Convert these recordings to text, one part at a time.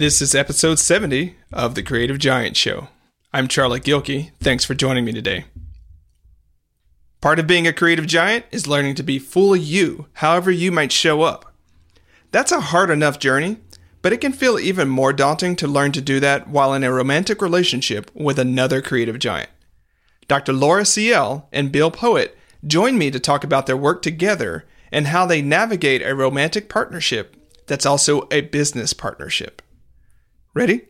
This is episode 70 of The Creative Giant Show. I'm Charlie Gilkey. Thanks for joining me today. Part of being a creative giant is learning to be fully you, however you might show up. That's a hard enough journey, but it can feel even more daunting to learn to do that while in a romantic relationship with another creative giant. Dr. Laura Ciel and Bill Poett join me to talk about their work together and how they navigate a romantic partnership that's also a business partnership. Ready?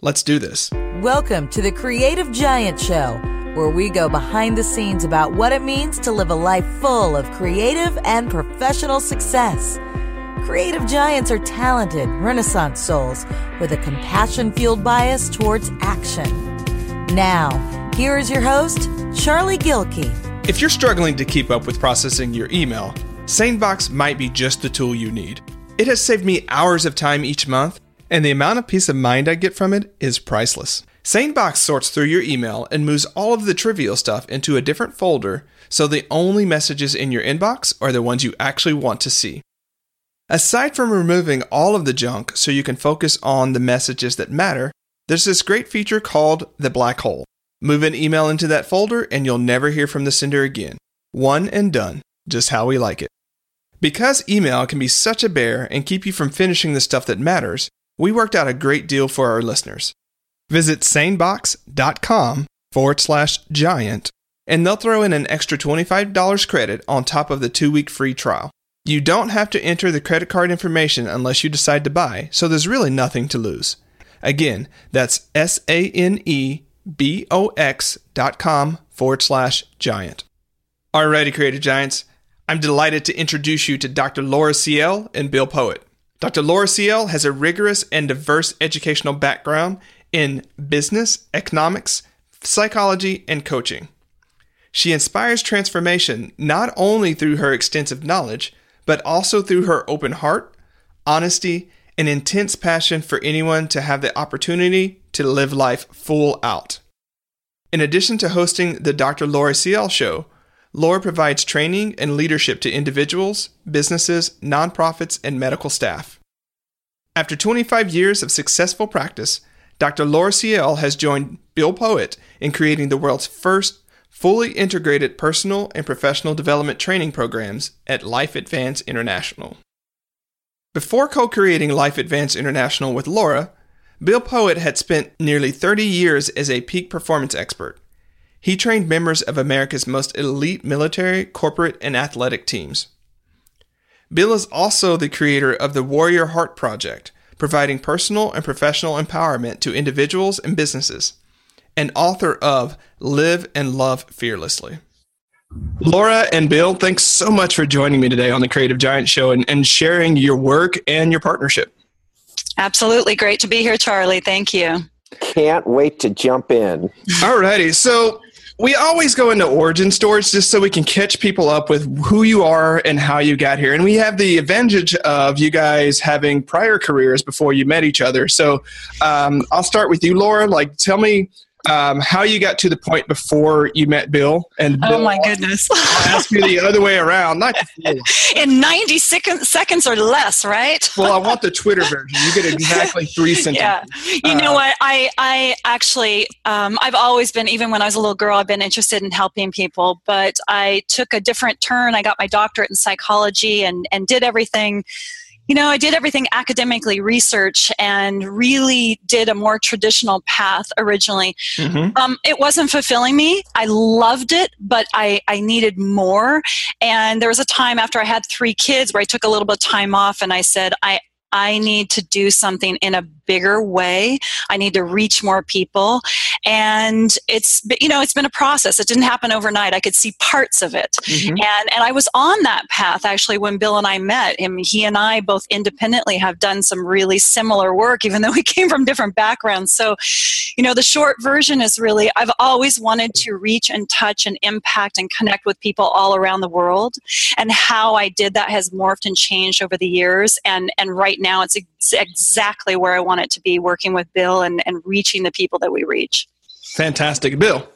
Let's do this. Welcome to the Creative Giant Show, where we go behind the scenes about what it means to live a life full of creative and professional success. Creative giants are talented, renaissance souls with a compassion fueled bias towards action. Now, here is your host, Charlie Gilkey. If you're struggling to keep up with processing your email, SaneBox might be just the tool you need. It has saved me hours of time each month and the amount of peace of mind I get from it is priceless. SaneBox sorts through your email and moves all of the trivial stuff into a different folder so the only messages in your inbox are the ones you actually want to see. Aside from removing all of the junk so you can focus on the messages that matter, there's this great feature called the black hole. Move an email into that folder and you'll never hear from the sender again. One and done, just how we like it. Because email can be such a bear and keep you from finishing the stuff that matters, we worked out a great deal for our listeners. Visit sanebox.com forward slash giant, and they'll throw in an extra $25 credit on top of the two week free trial. You don't have to enter the credit card information unless you decide to buy, so there's really nothing to lose. Again, that's S A N E B O X dot com forward slash giant. Alrighty, creative giants, I'm delighted to introduce you to Dr. Laura Ciel and Bill Poett. Dr. Laura Ciel has a rigorous and diverse educational background in business, economics, psychology, and coaching. She inspires transformation not only through her extensive knowledge, but also through her open heart, honesty, and intense passion for anyone to have the opportunity to live life full out. In addition to hosting the Dr. Laura Ciel Show, Laura provides training and leadership to individuals, businesses, nonprofits, and medical staff. After 25 years of successful practice, Dr. Laura Ciel has joined Bill Poett in creating the world's first fully integrated personal and professional development training programs at Life Advance International. Before co creating Life Advance International with Laura, Bill Poett had spent nearly 30 years as a peak performance expert. He trained members of America's most elite military, corporate, and athletic teams. Bill is also the creator of the Warrior Heart Project, providing personal and professional empowerment to individuals and businesses, and author of Live and Love Fearlessly. Laura and Bill, thanks so much for joining me today on the Creative Giant Show and, and sharing your work and your partnership. Absolutely. Great to be here, Charlie. Thank you. Can't wait to jump in. All righty. So, we always go into origin stories just so we can catch people up with who you are and how you got here. And we have the advantage of you guys having prior careers before you met each other. So um, I'll start with you, Laura. Like, tell me um, how you got to the point before you met Bill. And oh my goodness! I'll ask you the other way around, not in ninety second, seconds or less, right? well, I want the Twitter version. You get exactly three sentences. Yeah, you know uh, what? I I actually um, I've always been even when I was a little girl, I've been interested in helping people, but I took a different turn. I got my doctorate in psychology and and did everything you know, I did everything academically, research, and really did a more traditional path originally. Mm-hmm. Um, it wasn't fulfilling me. I loved it, but I, I needed more. And there was a time after I had three kids where I took a little bit of time off and I said, I, I need to do something in a bigger way. I need to reach more people. And it's, you know, it's been a process. It didn't happen overnight. I could see parts of it. Mm-hmm. And, and I was on that path actually when Bill and I met. him. he and I both independently have done some really similar work, even though we came from different backgrounds. So, you know, the short version is really I've always wanted to reach and touch and impact and connect with people all around the world. And how I did that has morphed and changed over the years. And, and right now it's exactly where I want it to be working with Bill and, and reaching the people that we reach. Fantastic. Bill.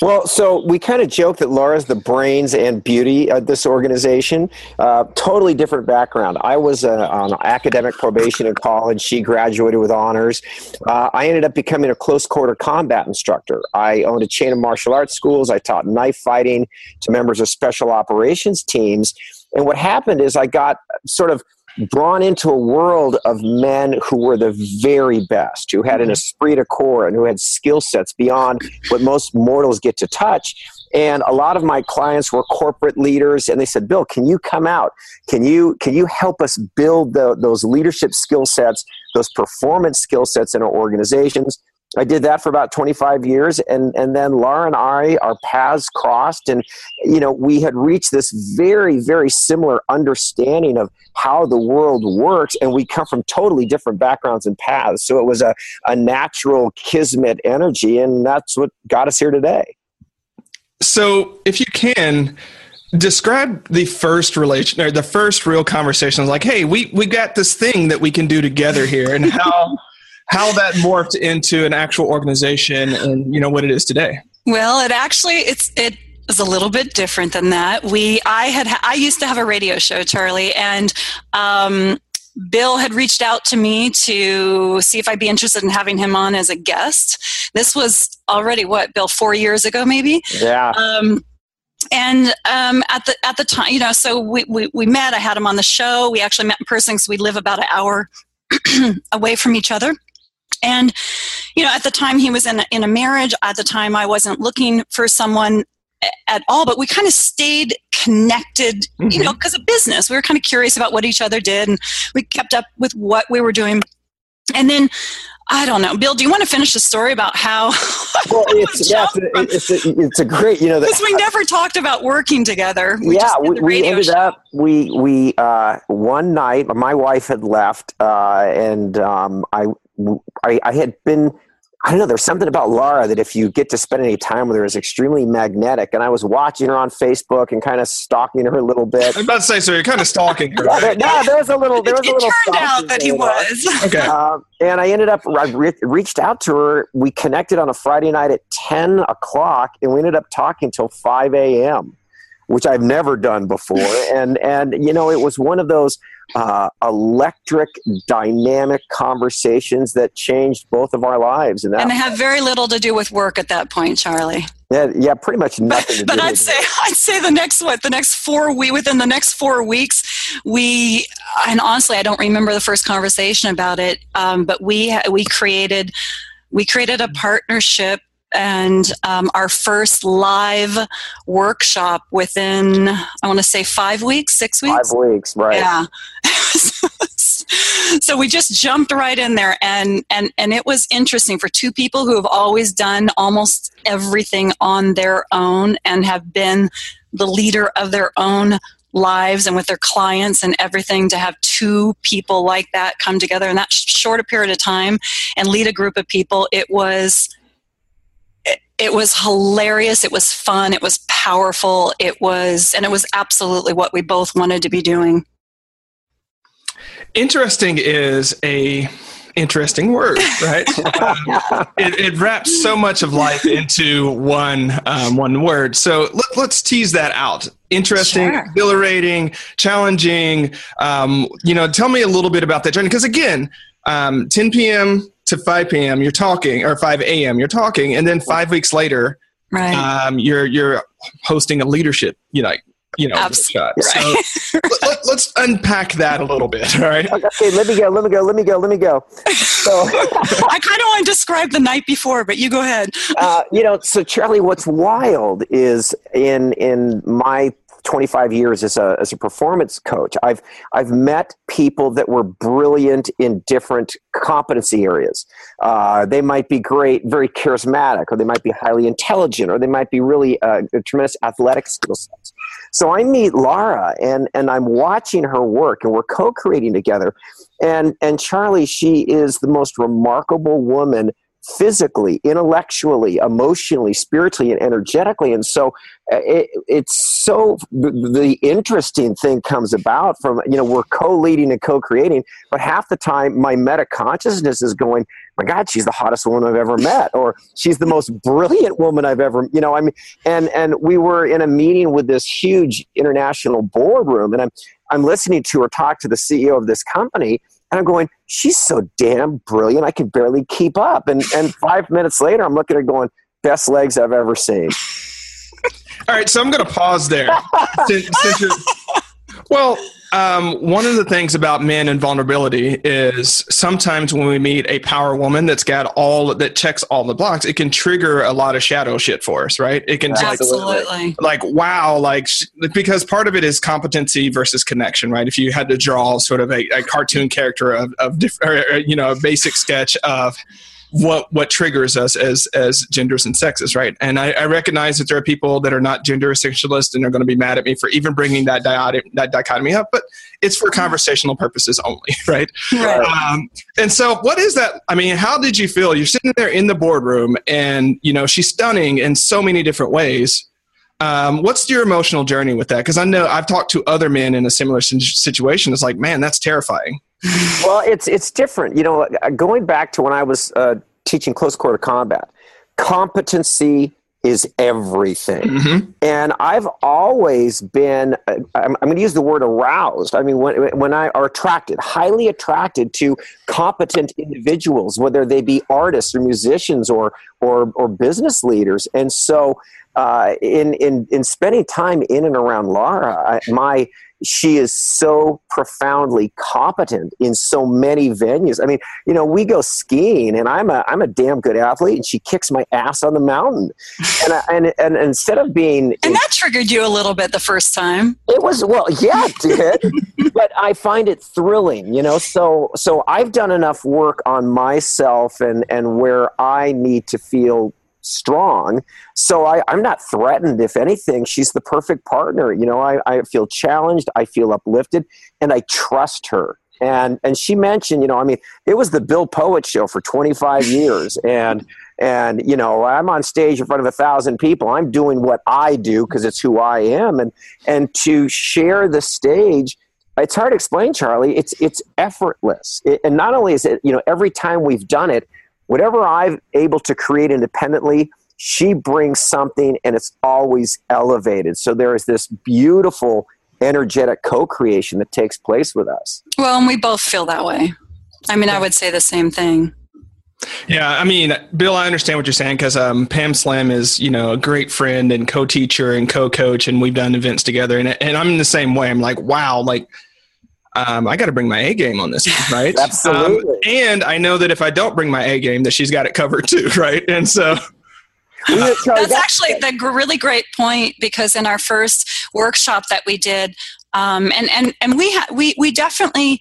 Well, so we kind of joke that Laura's the brains and beauty of this organization. Uh, totally different background. I was uh, on academic probation in college. She graduated with honors. Uh, I ended up becoming a close quarter combat instructor. I owned a chain of martial arts schools. I taught knife fighting to members of special operations teams. And what happened is I got sort of drawn into a world of men who were the very best, who had an mm-hmm. esprit de corps and who had skill sets beyond what most mortals get to touch. And a lot of my clients were corporate leaders, and they said, "Bill, can you come out? Can you can you help us build the, those leadership skill sets, those performance skill sets in our organizations?" I did that for about 25 years, and and then Laura and I, our paths crossed, and you know we had reached this very very similar understanding of how the world works, and we come from totally different backgrounds and paths. So it was a a natural kismet energy, and that's what got us here today. So, if you can, describe the first relation or the first real conversation like hey we we got this thing that we can do together here and how how that morphed into an actual organization and you know what it is today. Well, it actually it's it is a little bit different than that. We I had I used to have a radio show, Charlie, and um, Bill had reached out to me to see if I'd be interested in having him on as a guest. This was already what Bill four years ago, maybe. Yeah. Um, and um, at the at the time, you know, so we, we we met. I had him on the show. We actually met in person because we live about an hour away from each other and you know at the time he was in a, in a marriage at the time i wasn't looking for someone at all but we kind of stayed connected mm-hmm. you know because of business we were kind of curious about what each other did and we kept up with what we were doing and then I don't know, Bill. Do you want to finish the story about how? well, it's, yeah, it's, a, it's, a, great, you know, because we never talked about working together. We yeah, we, we ended show. up. We we uh, one night, my wife had left, uh, and um, I I, I had been I don't know. There's something about Laura that if you get to spend any time with her is extremely magnetic. And I was watching her on Facebook and kind of stalking her a little bit. I'm about to say, so you're kind of stalking her. yeah, there, no, there was a little. There was it, a little. It turned out that he was. okay. Uh, and I ended up. I re- reached out to her. We connected on a Friday night at 10 o'clock, and we ended up talking till 5 a.m which I've never done before. and and you know, it was one of those uh, electric, dynamic conversations that changed both of our lives. And, that and they have very little to do with work at that point, Charlie. Yeah, yeah, pretty much nothing. But, but I'd say, I'd say the next what the next four we within the next four weeks, we and honestly, I don't remember the first conversation about it. Um, but we we created we created a partnership and um, our first live workshop within i want to say five weeks six weeks? Five weeks right. Yeah. So we just jumped right in there and and and it was interesting for two people who have always done almost everything on their own and have been the leader of their own lives and with their clients and everything to have two people like that come together in that short a period of time and lead a group of people. It was it was hilarious. It was fun. It was powerful. It was and it was absolutely what we both wanted to be doing. Interesting is a interesting word right? Um, it, it, wraps so much of life into one um, one word. So let, us tease that out. Interesting sure. exhilarating challenging. Um, you know tell me a little bit about that journey. Because again um, 10 p.m to 5 p.m. you're talking, or 5 a.m. you're talking, and then five weeks later, right. um, you're you're hosting a leadership, you know, you know, Absolutely. Right. So let, us unpack that a little bit. All right. Okay, let me go. Let me go. Let me go. Let me go. So I kind of want to describe the night before, but you go ahead. Uh, you know, so Charlie, what's wild is in in my 25 years as a, as a performance coach. I've, I've met people that were brilliant in different competency areas. Uh, they might be great, very charismatic, or they might be highly intelligent, or they might be really uh, tremendous athletic skill sets. So I meet Laura, and, and I'm watching her work, and we're co creating together. And, and Charlie, she is the most remarkable woman physically, intellectually, emotionally, spiritually, and energetically. And so uh, it, it's so the interesting thing comes about from, you know, we're co leading and co creating, but half the time my meta consciousness is going, my God, she's the hottest woman I've ever met, or she's the most brilliant woman I've ever, you know, I mean, and, and we were in a meeting with this huge international boardroom, and I'm, I'm listening to her talk to the CEO of this company, and I'm going, she's so damn brilliant, I can barely keep up. And and five minutes later, I'm looking at her going, best legs I've ever seen. All right, so I'm going to pause there. since, since well, um, one of the things about men and vulnerability is sometimes when we meet a power woman that's got all that checks all the blocks, it can trigger a lot of shadow shit for us, right? It can absolutely like, like wow, like because part of it is competency versus connection, right? If you had to draw sort of a, a cartoon character of, of or, you know a basic sketch of what what triggers us as as genders and sexes, right? And I, I, recognize that there are people that are not gender essentialist and are going to be mad at me for even bringing that dichotomy, that dichotomy up, but it's for conversational purposes only, right? right. Um, and so, what is that? I mean, how did you feel? You're sitting there in the boardroom, and you know she's stunning in so many different ways. Um, what's your emotional journey with that? Because I know I've talked to other men in a similar situation. It's like, man, that's terrifying well, it's it's different. You know, uh, going back to when I was uh, teaching close quarter combat, competency is everything. Mm-hmm. And I've always been, uh, I'm, I'm going to use the word aroused. I mean, when, when I are attracted, highly attracted to competent individuals, whether they be artists or musicians or, or, or business leaders. And so, uh, in, in, in spending time in and around Lara, I, my, she is so profoundly competent in so many venues. I mean, you know, we go skiing, and I'm a I'm a damn good athlete, and she kicks my ass on the mountain. And I, and, and instead of being and that triggered you a little bit the first time. It was well, yeah, it did. but I find it thrilling, you know. So so I've done enough work on myself and and where I need to feel strong. So I, am not threatened. If anything, she's the perfect partner. You know, I, I feel challenged, I feel uplifted, and I trust her. And and she mentioned, you know, I mean, it was the Bill Poett show for 25 years, and and you know, I'm on stage in front of a thousand people. I'm doing what I do because it's who I am, and and to share the stage it's hard to explain charlie it's it's effortless it, and not only is it you know every time we've done it whatever I'm able to create independently, she brings something and it's always elevated. So there is this beautiful, energetic co creation that takes place with us. Well, and we both feel that way. I mean, I would say the same thing. Yeah, I mean, Bill, I understand what you're saying because um, Pam Slim is, you know, a great friend and co-teacher and co-coach, and we've done events together. And and I'm in the same way. I'm like, wow, like um, I got to bring my A game on this, right? Absolutely. Um, and I know that if I don't bring my A game, that she's got it covered too, right? And so. That's actually the really great point because in our first workshop that we did, um, and and and we ha- we we definitely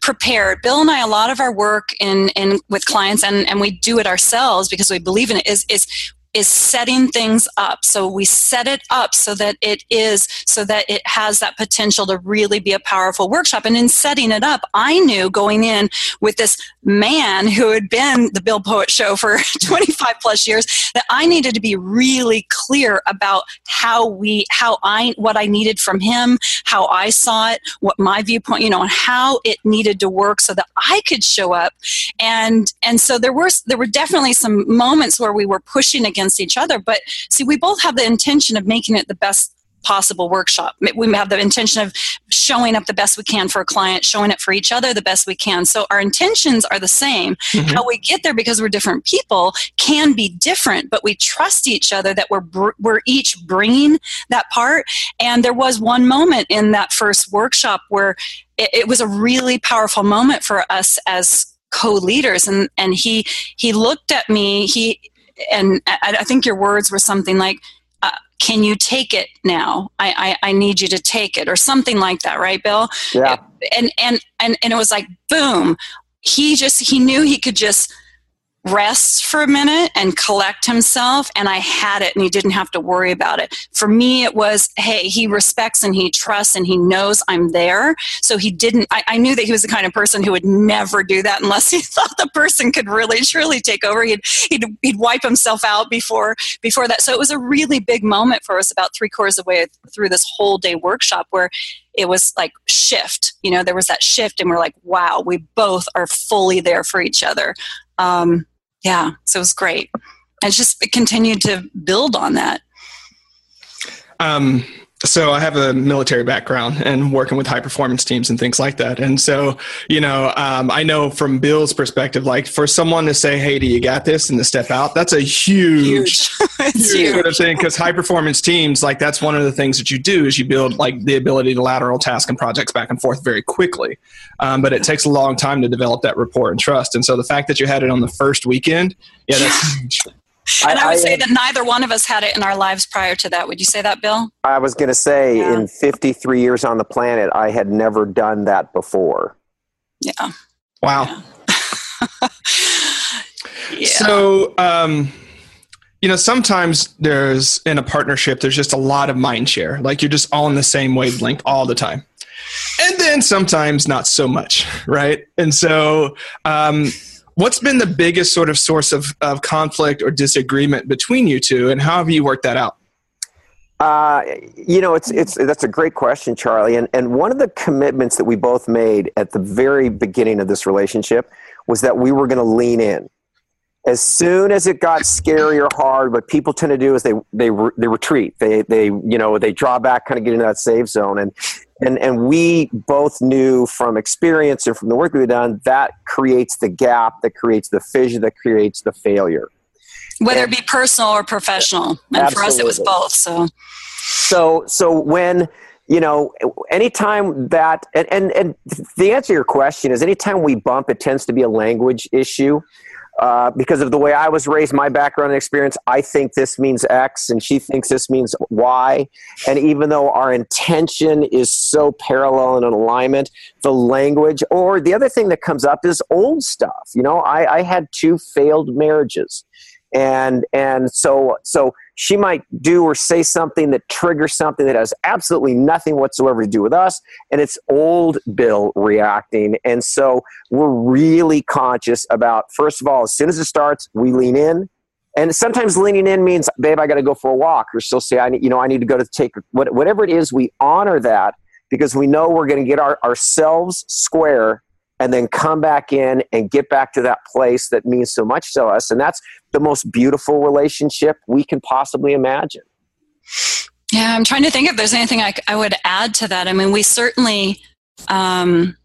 prepared. Bill and I, a lot of our work in in with clients, and and we do it ourselves because we believe in it. Is is is setting things up. So we set it up so that it is, so that it has that potential to really be a powerful workshop. And in setting it up, I knew going in with this man who had been the Bill Poett Show for 25 plus years that I needed to be really clear about how we, how I, what I needed from him, how I saw it, what my viewpoint, you know, and how it needed to work so that I could show up. And, and so there were, there were definitely some moments where we were pushing against against each other. But see, we both have the intention of making it the best possible workshop. We have the intention of showing up the best we can for a client, showing it for each other the best we can. So our intentions are the same. Mm-hmm. How we get there because we're different people can be different, but we trust each other that we're we're each bringing that part. And there was one moment in that first workshop where it, it was a really powerful moment for us as co-leaders and and he he looked at me he and I, I think your words were something like, uh, "Can you take it now? I, I, I need you to take it," or something like that, right, Bill? Yeah. And and and and it was like boom. He just he knew he could just rest for a minute and collect himself and i had it and he didn't have to worry about it. For me it was hey he respects and he trusts and he knows i'm there. So he didn't i, I knew that he was the kind of person who would never do that unless he thought the person could really truly take over. He'd, he'd, he'd wipe himself out before before that. So it was a really big moment for us about three quarters of the way through this whole day workshop where it was like shift you know there was that shift and we're like wow we both are fully there for each other. Um, yeah, so it was great. And just continued to build on that. Um, so I have a military background and working with high performance teams and things like that. And so, you know, um, I know from Bill's perspective, like for someone to say, "Hey, do you got this?" and to step out, that's a huge, huge, huge, sort of thing. Because high performance teams, like that's one of the things that you do is you build like the ability to lateral task and projects back and forth very quickly. Um, but it takes a long time to develop that rapport and trust. And so the fact that you had it on the first weekend, yeah, that's huge. And I, I would say that neither one of us had it in our lives prior to that. Would you say that, Bill? I was going to say, yeah. in 53 years on the planet, I had never done that before. Yeah. Wow. Yeah. yeah. So, um, you know, sometimes there's in a partnership, there's just a lot of mind share. Like you're just all in the same wavelength all the time. And then sometimes not so much, right? And so, um, What's been the biggest sort of source of, of conflict or disagreement between you two, and how have you worked that out? Uh, you know, it's it's that's a great question, Charlie. And and one of the commitments that we both made at the very beginning of this relationship was that we were going to lean in. As soon as it got scary or hard, what people tend to do is they they they retreat. They they you know they draw back, kind of get into that safe zone. And and and we both knew from experience and from the work we've done that creates the gap that creates the fissure that creates the failure whether and, it be personal or professional and absolutely. for us it was both so so so when you know anytime that and, and and the answer to your question is anytime we bump it tends to be a language issue uh, because of the way I was raised, my background and experience, I think this means X and she thinks this means Y. And even though our intention is so parallel and in alignment, the language, or the other thing that comes up is old stuff. You know, I, I had two failed marriages and and so so she might do or say something that triggers something that has absolutely nothing whatsoever to do with us and it's old bill reacting. And so we're really conscious about first of all as soon as it starts we lean in. And sometimes leaning in means babe i got to go for a walk or she'll say i need you know i need to go to take whatever it is we honor that because we know we're going to get our, ourselves square and then come back in and get back to that place that means so much to us. And that's the most beautiful relationship we can possibly imagine. Yeah, I'm trying to think if there's anything I, I would add to that. I mean, we certainly, um,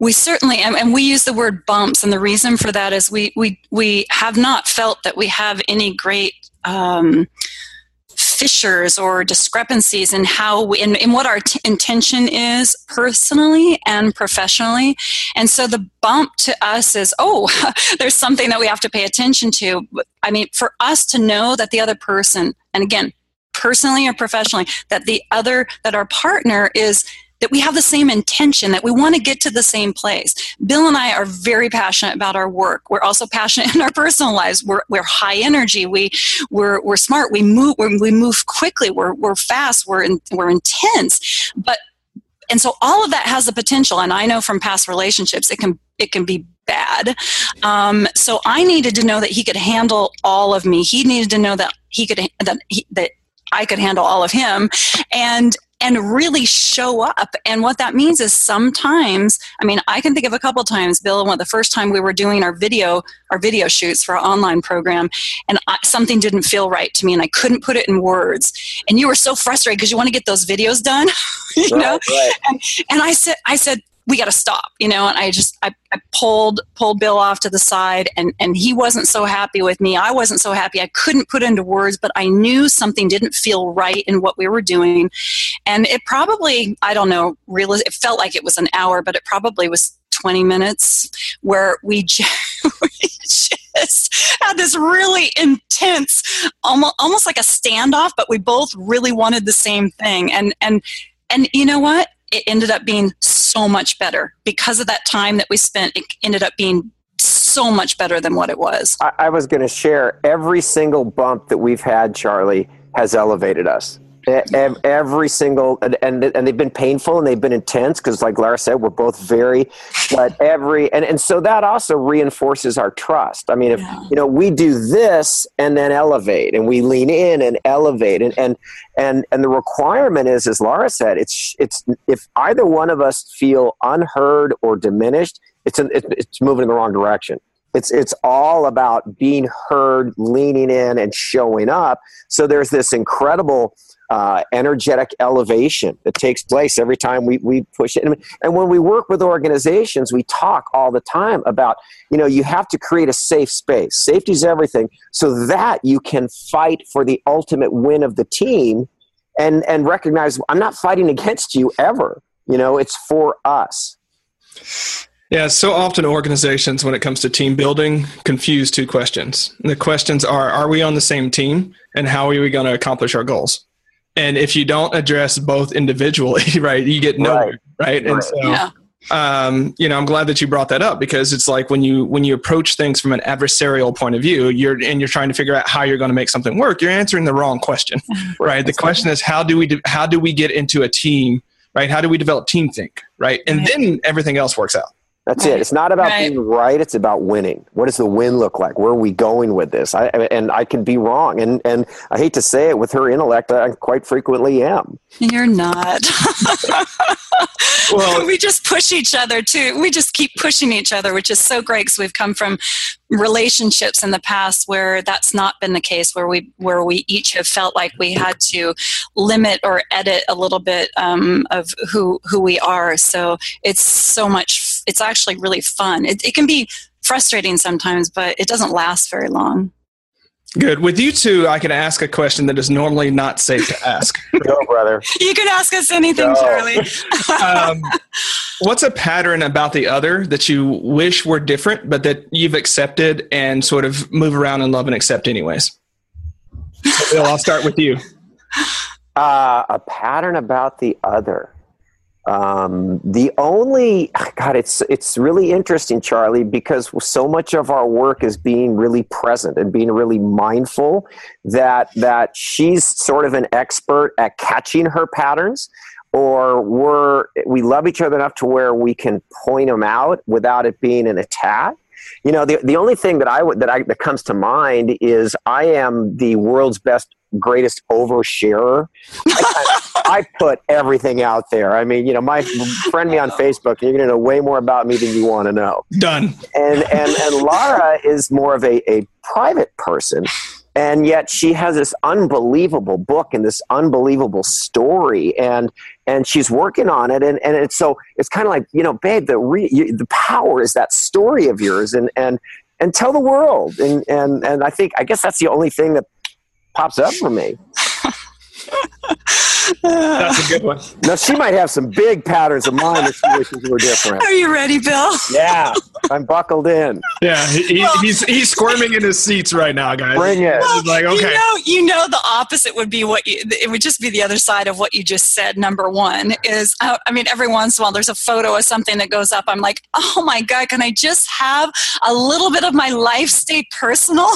we certainly, and, and we use the word bumps, and the reason for that is we we we have not felt that we have any great um, fissures or discrepancies in how we, in, in what our t- intention is personally and professionally. And so the bump to us is oh there's something that we have to pay attention to. I mean for us to know that the other person and again personally or professionally that the other that our partner is that we have the same intention, that we want to get to the same place. Bill and I are very passionate about our work. We're also passionate in our personal lives. We're, we're high energy. We, we're, we're smart. We move, we move quickly. We're, we're fast. We're, in, we're intense. But, and so all of that has the potential. And I know from past relationships, it can, it can be bad. Um, so I needed to know that he could handle all of me. He needed to know that he could, that, he, that I could handle all of him. And and really show up. And what that means is sometimes, I mean, I can think of a couple times, Bill, when the first time we were doing our video, our video shoots for our online program, and I, something didn't feel right to me, and I couldn't put it in words. And you were so frustrated because you want to get those videos done, you right, know. Right. And, and I said, I said, we got to stop you know and i just I, I, pulled pulled bill off to the side and and he wasn't so happy with me i wasn't so happy i couldn't put into words but i knew something didn't feel right in what we were doing and it probably i don't know really it felt like it was an hour but it probably was 20 minutes where we just, we just had this really intense almost, almost like a standoff but we both really wanted the same thing. And and and you know what? It ended up being so much better. Because of that time that we spent it ended up being so much better than what it was. I, I was going to share every single bump that we've had, Charlie, has elevated us every single and and they've been painful and they've been intense because like lara said we're both very but every and, and so that also reinforces our trust. I mean if yeah. you know we do this and then elevate and we lean in and elevate and and and and the requirement is as lara said it's it's if either one of us feel unheard or diminished it's an, it's moving in the wrong direction. It's it's all about being heard leaning in and showing up. So there's this incredible uh, energetic elevation that takes place every time we, we push it. And, and when we work with organizations, we talk all the time about, you know, you have to create a safe space. Safety is everything so that you can fight for the ultimate win of the team and, and recognize I'm not fighting against you ever. You know, it's for us. Yeah, so often organizations, when it comes to team building, confuse two questions. The questions are Are we on the same team? And how are we going to accomplish our goals? And if you don't address both individually right you get nowhere right, right? and so yeah. um, you know i'm glad that you brought that up because it's like when you when you approach things from an adversarial point of view you're and you're trying to figure out how you're going to make something work you're answering the wrong question right. the question is how do we do, how do we get into a team right? How do we develop team think right? And then everything else works out that's right. it. It's not about right. being right. It's about winning. What does the win look like? Where are we going with this? I, and I can be wrong. And and I hate to say it, with her intellect, I quite frequently am. You're not. well, we just push each other too. We just keep pushing each other, which is so great because we've come from relationships in the past where that's not been the case where we where we each have felt like we had to limit or edit a little bit um, of who who we are so it's so much it's actually really fun it, it can be frustrating sometimes but it doesn't last very long Good. With you two, I can ask a question that is normally not safe to ask. Go, brother. You can ask us anything, Go. Charlie. um, what's a pattern about the other that you wish were different, but that you've accepted and sort of move around and love and accept anyways? So Bill, I'll start with you. Uh, a pattern about the other. Um, the only God, it's it's really interesting, Charlie, because so much of our work is being really present and being really mindful. That that she's sort of an expert at catching her patterns, or we're we love each other enough to where we can point them out without it being an attack. You know, the, the only thing that I that I that comes to mind is I am the world's best greatest oversharer. I, I, put everything out there. I mean, you know, my friend me on Facebook, you're going to know way more about me than you want to know. Done. And and and Lara is more of a, a private person. And yet she has this unbelievable book and this unbelievable story, and and she's working on it, and, and it's so it's kind of like you know, babe, the re, you, the power is that story of yours, and and and tell the world, and and and I think I guess that's the only thing that pops up for me. That's a good one. Now she might have some big patterns of mine if she wishes were different. Are you ready, Bill? Yeah, I'm buckled in. Yeah, he, well, he's he's squirming in his seats right now, guys. Bring it. Well, like okay. You know, you know, the opposite would be what you. It would just be the other side of what you just said. Number one is, I, I mean, every once in a while there's a photo of something that goes up. I'm like, oh my god, can I just have a little bit of my life stay personal?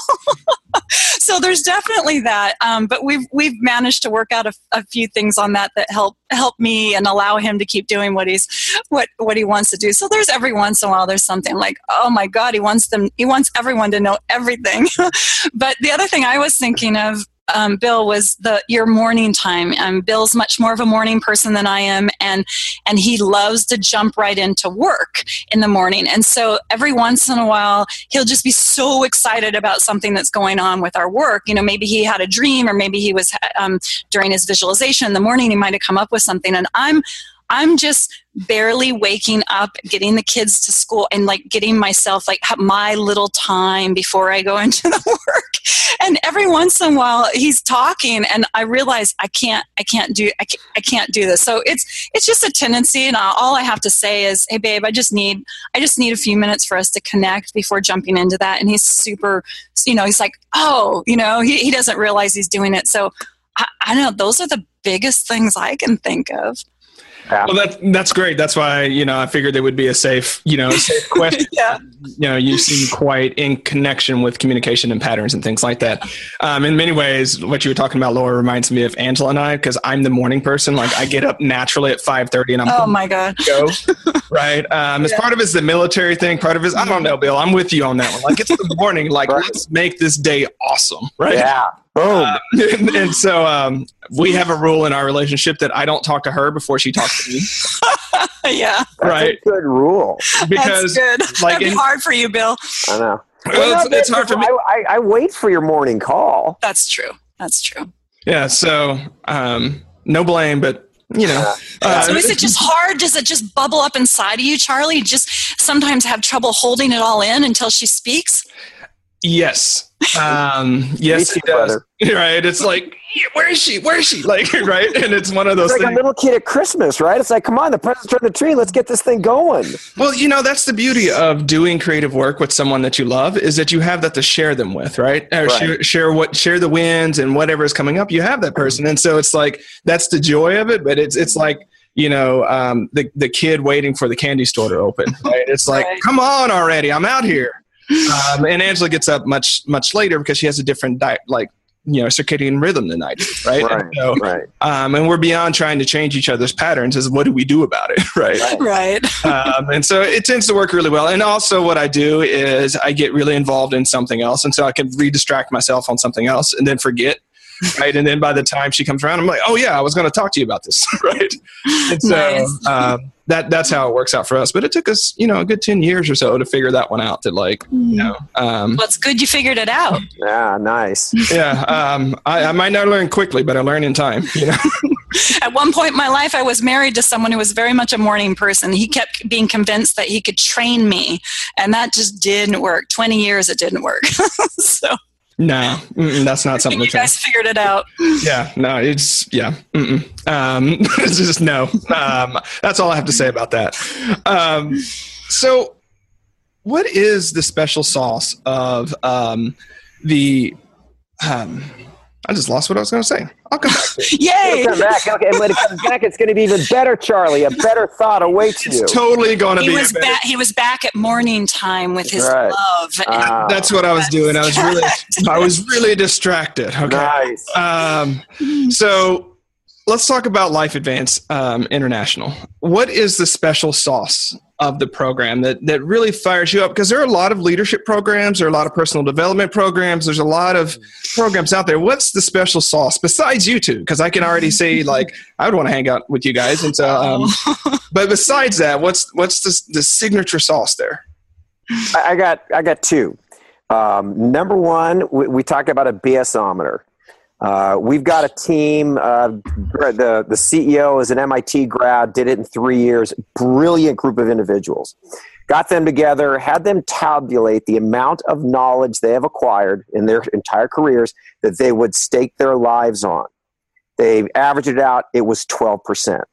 so there's definitely that. Um, but we've we've managed to work out a, a few things on that that help help me and allow him to keep doing what he's what what he wants to do. So there's every once in a while there's something like, oh my God, he wants them he wants everyone to know everything. but the other thing I was thinking of um, Bill was the your morning time. Um, Bill's much more of a morning person than I am, and and he loves to jump right into work in the morning. And so every once in a while, he'll just be so excited about something that's going on with our work. You know, maybe he had a dream, or maybe he was um, during his visualization in the morning. He might have come up with something, and I'm I'm just barely waking up, getting the kids to school, and like getting myself like my little time before I go into the work. And every once in a while, he's talking, and I realize I can't, I can't do, I can't, I can't do this. So it's it's just a tendency, and all I have to say is, hey, babe, I just need, I just need a few minutes for us to connect before jumping into that. And he's super, you know, he's like, oh, you know, he, he doesn't realize he's doing it. So I, I know. Those are the biggest things I can think of. Yeah. Well, that, that's great. That's why, you know, I figured it would be a safe, you know, safe question. yeah. You know, you seem quite in connection with communication and patterns and things like that. Um, in many ways, what you were talking about, Laura, reminds me of Angela and I, because I'm the morning person. Like I get up naturally at 5.30 and I'm Oh my God. go, right? Um, as part of it's the military thing, part of it's I don't know, Bill. I'm with you on that one. Like it's the morning. Like Right. let's make this day awesome, right? Yeah. Boom. Uh, and, and so um, we have a rule in our relationship that I don't talk to her before she talks to me, yeah. That's right? a good rule. Because That's good. like That'd be in- hard for you, Bill. I know. well, it's, it's hard for me. I, I, I wait for your morning call. That's true. That's true. Yeah. So um, no blame, but you know. Uh, so is it just hard? Does it just bubble up inside of you, Charlie? Just sometimes have trouble holding it all in until she speaks? Yes. Um, yes, it does. brother. Right. It's like, where is she? Where is she? Like, right. And it's one of those It's like things. a little kid at Christmas, right? It's like, come on, the presents are in the tree. Let's get this thing going. Well, you know, that's the beauty of doing creative work with someone that you love is that you have that to share them with, right? Or Right. share, share what share the wins and whatever is coming up. You have that person, and so it's like that's the joy of it. But it's it's like you know um, the the kid waiting for the candy store to open, right? It's like, Right. come on already, I'm out here. Um, and Angela gets up much much later because she has a different diet, like you know circadian rhythm than I do, right? Right. And so, Right. um, and we're beyond trying to change each other's patterns. Is what do we do about it, right? Right. um, and so it tends to work really well. And also, what I do is I get really involved in something else, and so I can re-distract myself on something else, and then forget. Right, and then by the time she comes around, I'm like, "Oh yeah, I was going to talk to you about this." right, and so Nice. um, that that's how it works out for us. But it took us, you know, a good ten years or so to figure that one out. That like, you know, um, Well, it's good you figured it out. Yeah, nice. yeah, um, I, I might not learn quickly, but I learn in time. You know, At one point in my life, I was married to someone who was very much a morning person. He kept being convinced that he could train me, and that just didn't work. 20 years, it didn't work. so no, that's not something you guys figured it out. yeah no it's yeah mm-mm. um it's just no um that's all i have to say about that um so what is the special sauce of um the um i just lost what i was going to say i'll come back. Yay! It'll come back. Okay, and when it comes back, it's going to be even better, Charlie. A better thought awaits you. it's totally going to He be was a better- back. He was back at morning time with his Right. love. And Ah, that's what i was doing i was really i was really distracted okay nice. Um, so let's talk about Life Advance um, International. What is the special sauce of the program that, that really fires you up? Because there are a lot of leadership programs, there are a lot of personal development programs, there's a lot of programs out there. What's the special sauce besides you two? Because I can already see, like, I would want to hang out with you guys. And so, um, but besides that, what's what's the, the signature sauce there? I I got I got two. Um, number one, we, we talk about a BSometer. Uh, we've got a team. Uh, the the CEO is an MIT grad, did it in three years. Brilliant group of individuals. Got them together, had them tabulate the amount of knowledge they have acquired in their entire careers that they would stake their lives on. They averaged it out. It was twelve percent.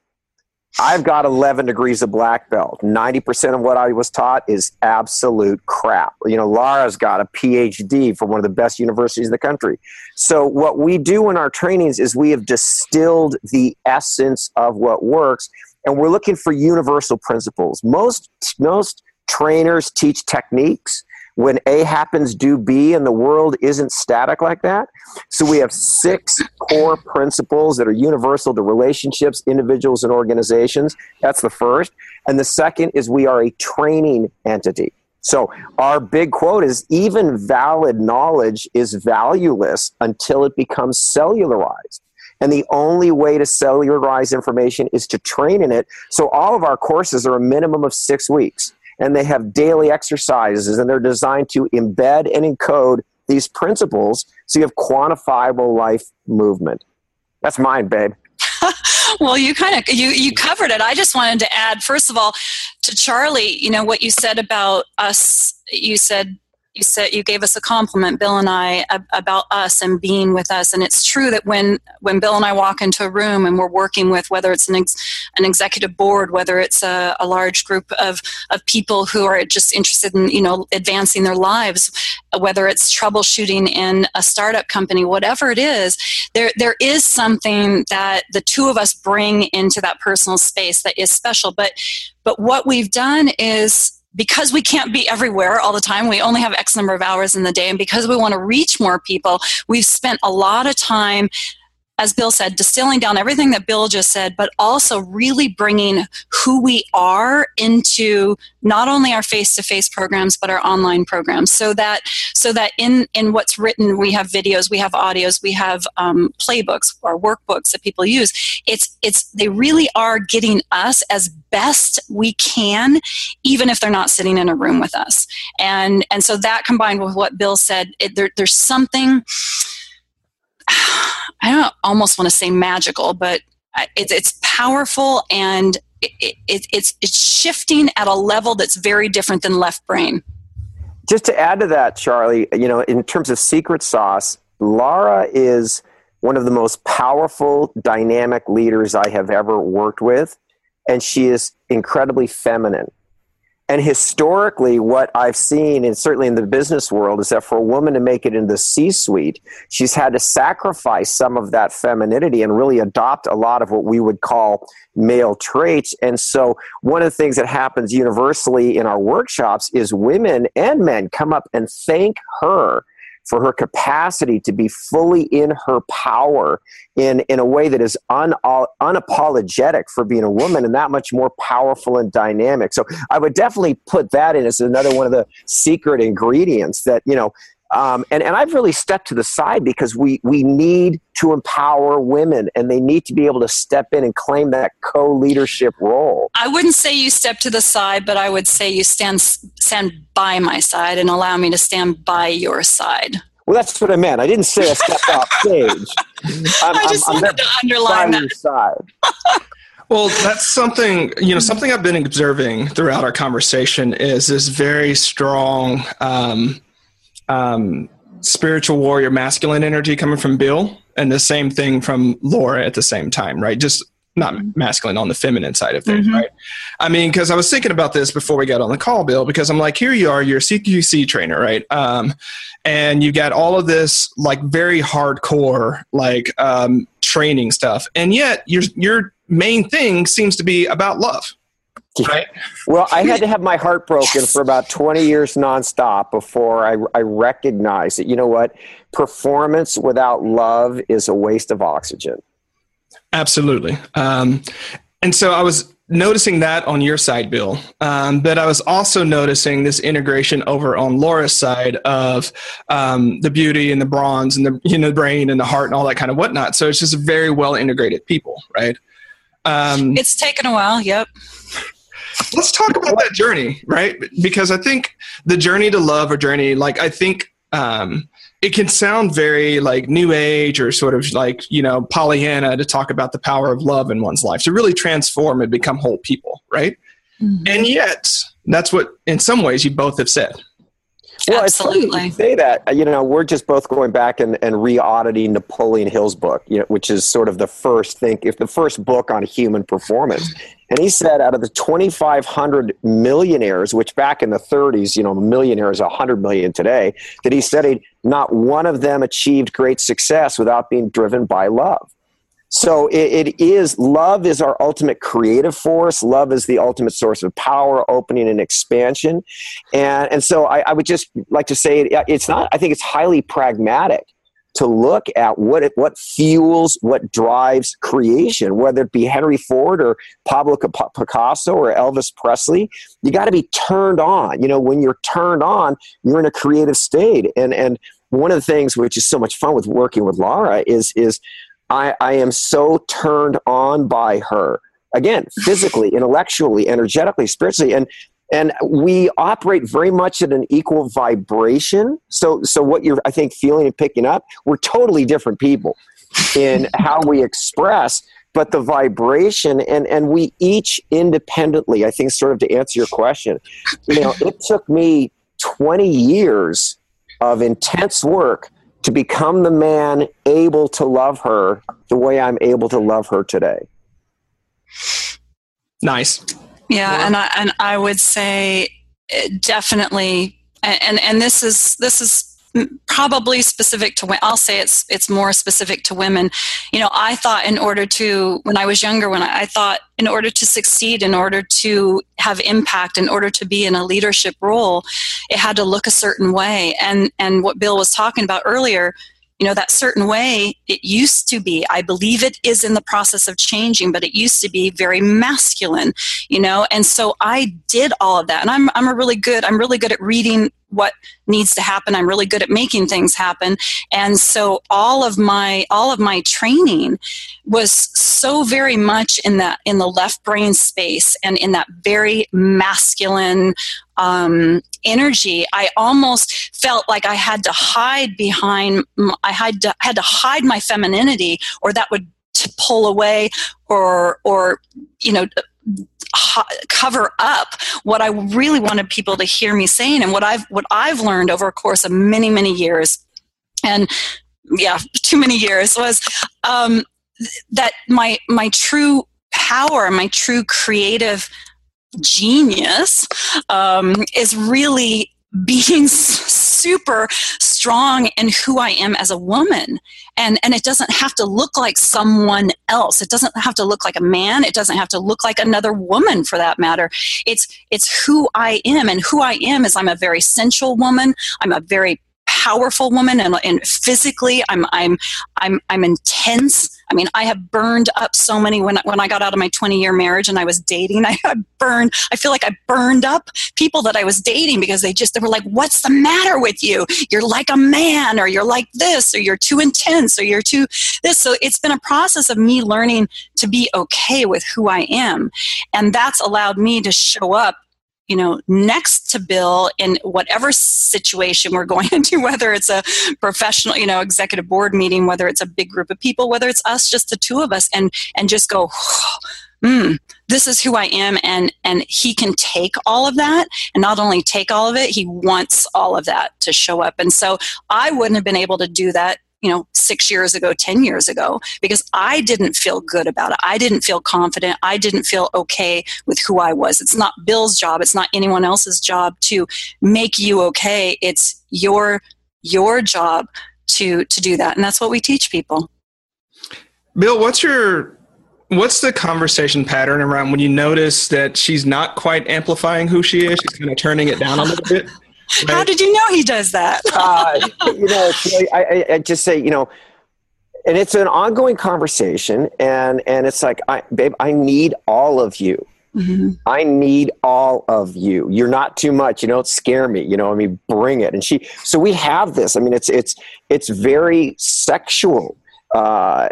I've got 11 degrees of black belt. 90% of what I was taught is absolute crap. You know, Laura's got a PhD from one of the best universities in the country. So, what we do in our trainings is we have distilled the essence of what works, and we're looking for universal principles. Most, most trainers teach techniques. When A happens, do B, and the world isn't static like that. So we have six core principles that are universal to relationships, individuals, and organizations. That's the first. And the second is we are a training entity. So our big quote is even valid knowledge is valueless until it becomes cellularized. And the only way to cellularize information is to train in it. So all of our courses are a minimum of six weeks. And they have daily exercises, and they're designed to embed and encode these principles so you have quantifiable life movement. That's mine, babe. well you kind of you you covered it i just wanted to add first of all to charlie you know what you said about us you said you said you gave us a compliment bill and i about us and being with us. And it's true that when when bill and i walk into a room and we're working with whether it's an, ex, an executive board whether it's a, a large group of of people who are just interested in you know advancing their lives whether it's troubleshooting in a startup company whatever it is there there is something that the two of us bring into that personal space that is special. But but what we've done is because we can't be everywhere all the time, we only have X number of hours in the day, and because we want to reach more people, we've spent a lot of time as Bill said, distilling down everything that Bill just said, but also really bringing who we are into not only our face-to-face programs but our online programs, so that so that in in what's written, we have videos, we have audios, we have um, playbooks or workbooks that people use. It's it's they really are getting us as best we can, even if they're not sitting in a room with us, and and so that combined with what Bill said, it, there, there's something I don't almost want to say magical, but it's it's powerful and it, it, it's it's shifting at a level that's very different than left brain. Just to add to that, Charlie, you know, in terms of secret sauce, Laura is one of the most powerful, dynamic leaders I have ever worked with, and she is incredibly feminine. And historically, what I've seen, and certainly in the business world, is that for a woman to make it in the C suite, she's had to sacrifice some of that femininity and really adopt a lot of what we would call male traits. And so, one of the things that happens universally in our workshops is women and men come up and thank her for her capacity to be fully in her power in, in a way that is un, uh, unapologetic for being a woman and that much more powerful and dynamic. So I would definitely put that in as another one of the secret ingredients that, you know, um, and, and I've really stepped to the side because we, we need to empower women and they need to be able to step in and claim that co leadership role. I wouldn't say you step to the side, but I would say you stand, stand by my side and allow me to stand by your side. Well, that's what I meant. I didn't say I stepped off stage. I'm, I just I'm, wanted I'm to underline that. Side. Well, that's something, you know, something I've been observing throughout our conversation is this very strong um, um, spiritual warrior masculine energy coming from Bill, and the same thing from Laura at the same time, right? Just not mm-hmm. masculine on the feminine side of things, mm-hmm. right? I mean, because I was thinking about this before we got on the call, Bill, because I'm like, here you are, you're a CQC trainer, right? Um, and you got all of this like very hardcore like um, training stuff, and yet your your main thing seems to be about love, Right. Well, I had to have my heart broken yes. for about 20 years nonstop before I, I recognized that, you know what? Performance without love is a waste of oxygen. Absolutely. Um, and so I was noticing that on your side, Bill, um, but I was also noticing this integration over on Laura's side of um, the beauty and the bronze and the you know brain and the heart and all that kind of whatnot. So it's just very well integrated people, right? Um, it's taken a while. Yep let's talk about that journey, right? Because I think the journey to love or journey, like I think um, it can sound very like new age or sort of like you know Pollyanna to talk about the power of love in one's life to really transform and become whole people, right? Mm-hmm. And yet, that's what in some ways you both have said. Well, Absolutely. It's say that. Uh, you know, we're just both going back and, and re-auditing Napoleon Hill's book, you know, which is sort of the first think if the first book on human performance. And he said out of the 2,500 millionaires, which back in the 30s, you know, a millionaire is 100 million today, that he studied, not one of them achieved great success without being driven by love. So it, it is love is our ultimate creative force. Love is the ultimate source of power, opening, and expansion. And and so I, I would just like to say it, it's not. I think it's highly pragmatic to look at what it, what fuels, what drives creation, whether it be Henry Ford or Pablo Picasso or Elvis Presley. You got to be turned on. You know, when you're turned on, you're in a creative state. And and one of the things which is so much fun with working with Laura is is I, I am so turned on by her. Again, physically, intellectually, energetically, spiritually, and and we operate very much at an equal vibration. So, so what you're, I think, feeling and picking up, we're totally different people in how we express, but the vibration, and and we each independently, I think, sort of to answer your question, you know, it took me 20 years of intense work to become the man able to love her the way I'm able to love her today. Nice. Yeah, and I and I would say eh, definitely, and and this is this is probably specific to I'll say it's it's more specific to women. You know, I thought in order to when I was younger, when I, I thought in order to succeed, in order to have impact, in order to be in a leadership role, it had to look a certain way. And and what Bill was talking about earlier, you know that certain way it used to be i believe it is in the process of changing but it used to be very masculine you know and so i did all of that and i'm i'm a really good i'm really good at reading what needs to happen. I'm really good at making things happen. And so all of my all of my training was so very much in that in the left brain space and in that very masculine um, energy. I almost felt like i had to hide behind i had to had to hide my femininity or that would pull away or or you know cover up what I really wanted people to hear me saying and what I've what I've learned over a course of many many years. And yeah too many years was um, that my my true power my true creative genius um, is really being super strong in who I am as a woman. And, and it doesn't have to look like someone else. It doesn't have to look like a man. It doesn't have to look like another woman for that matter. It's, it's who I am. And who I am is I'm a very sensual woman. I'm a very powerful woman and, and physically I'm, I'm, I'm, I'm intense. I mean, I have burned up so many when, when I got out of my 20 year marriage and I was dating. I, I burned, I feel like I burned up people that I was dating because they just, they were like, what's the matter with you? You're like a man or you're like this or you're too intense or you're too this. So it's been a process of me learning to be okay with who I am. And that's allowed me to show up you know, next to Bill in whatever situation we're going into, whether it's a professional, you know, executive board meeting, whether it's a big group of people, whether it's us, just the two of us, and and just go, hmm, this is who I am, and and he can take all of that, and not only take all of it, he wants all of that to show up, and so I wouldn't have been able to do that you know, six years ago, 10 years ago, because I didn't feel good about it. I didn't feel confident. I didn't feel okay with who I was. It's not Bill's job. It's not anyone else's job to make you okay. It's your, your job to, to do that. And that's what we teach people. Bill, what's your, what's the conversation pattern around when you notice that she's not quite amplifying who she is? She's kind of turning it down a little bit. Right? How did you know he does that? uh, you know, I, I, just say, you know, and it's an ongoing conversation, and and it's like, I, babe, I need all of you. Mm-hmm. I need all of you. You're not too much. You don't scare me. You know, I mean, bring it. And she, so we have this. I mean, it's it's it's very sexual. Uh,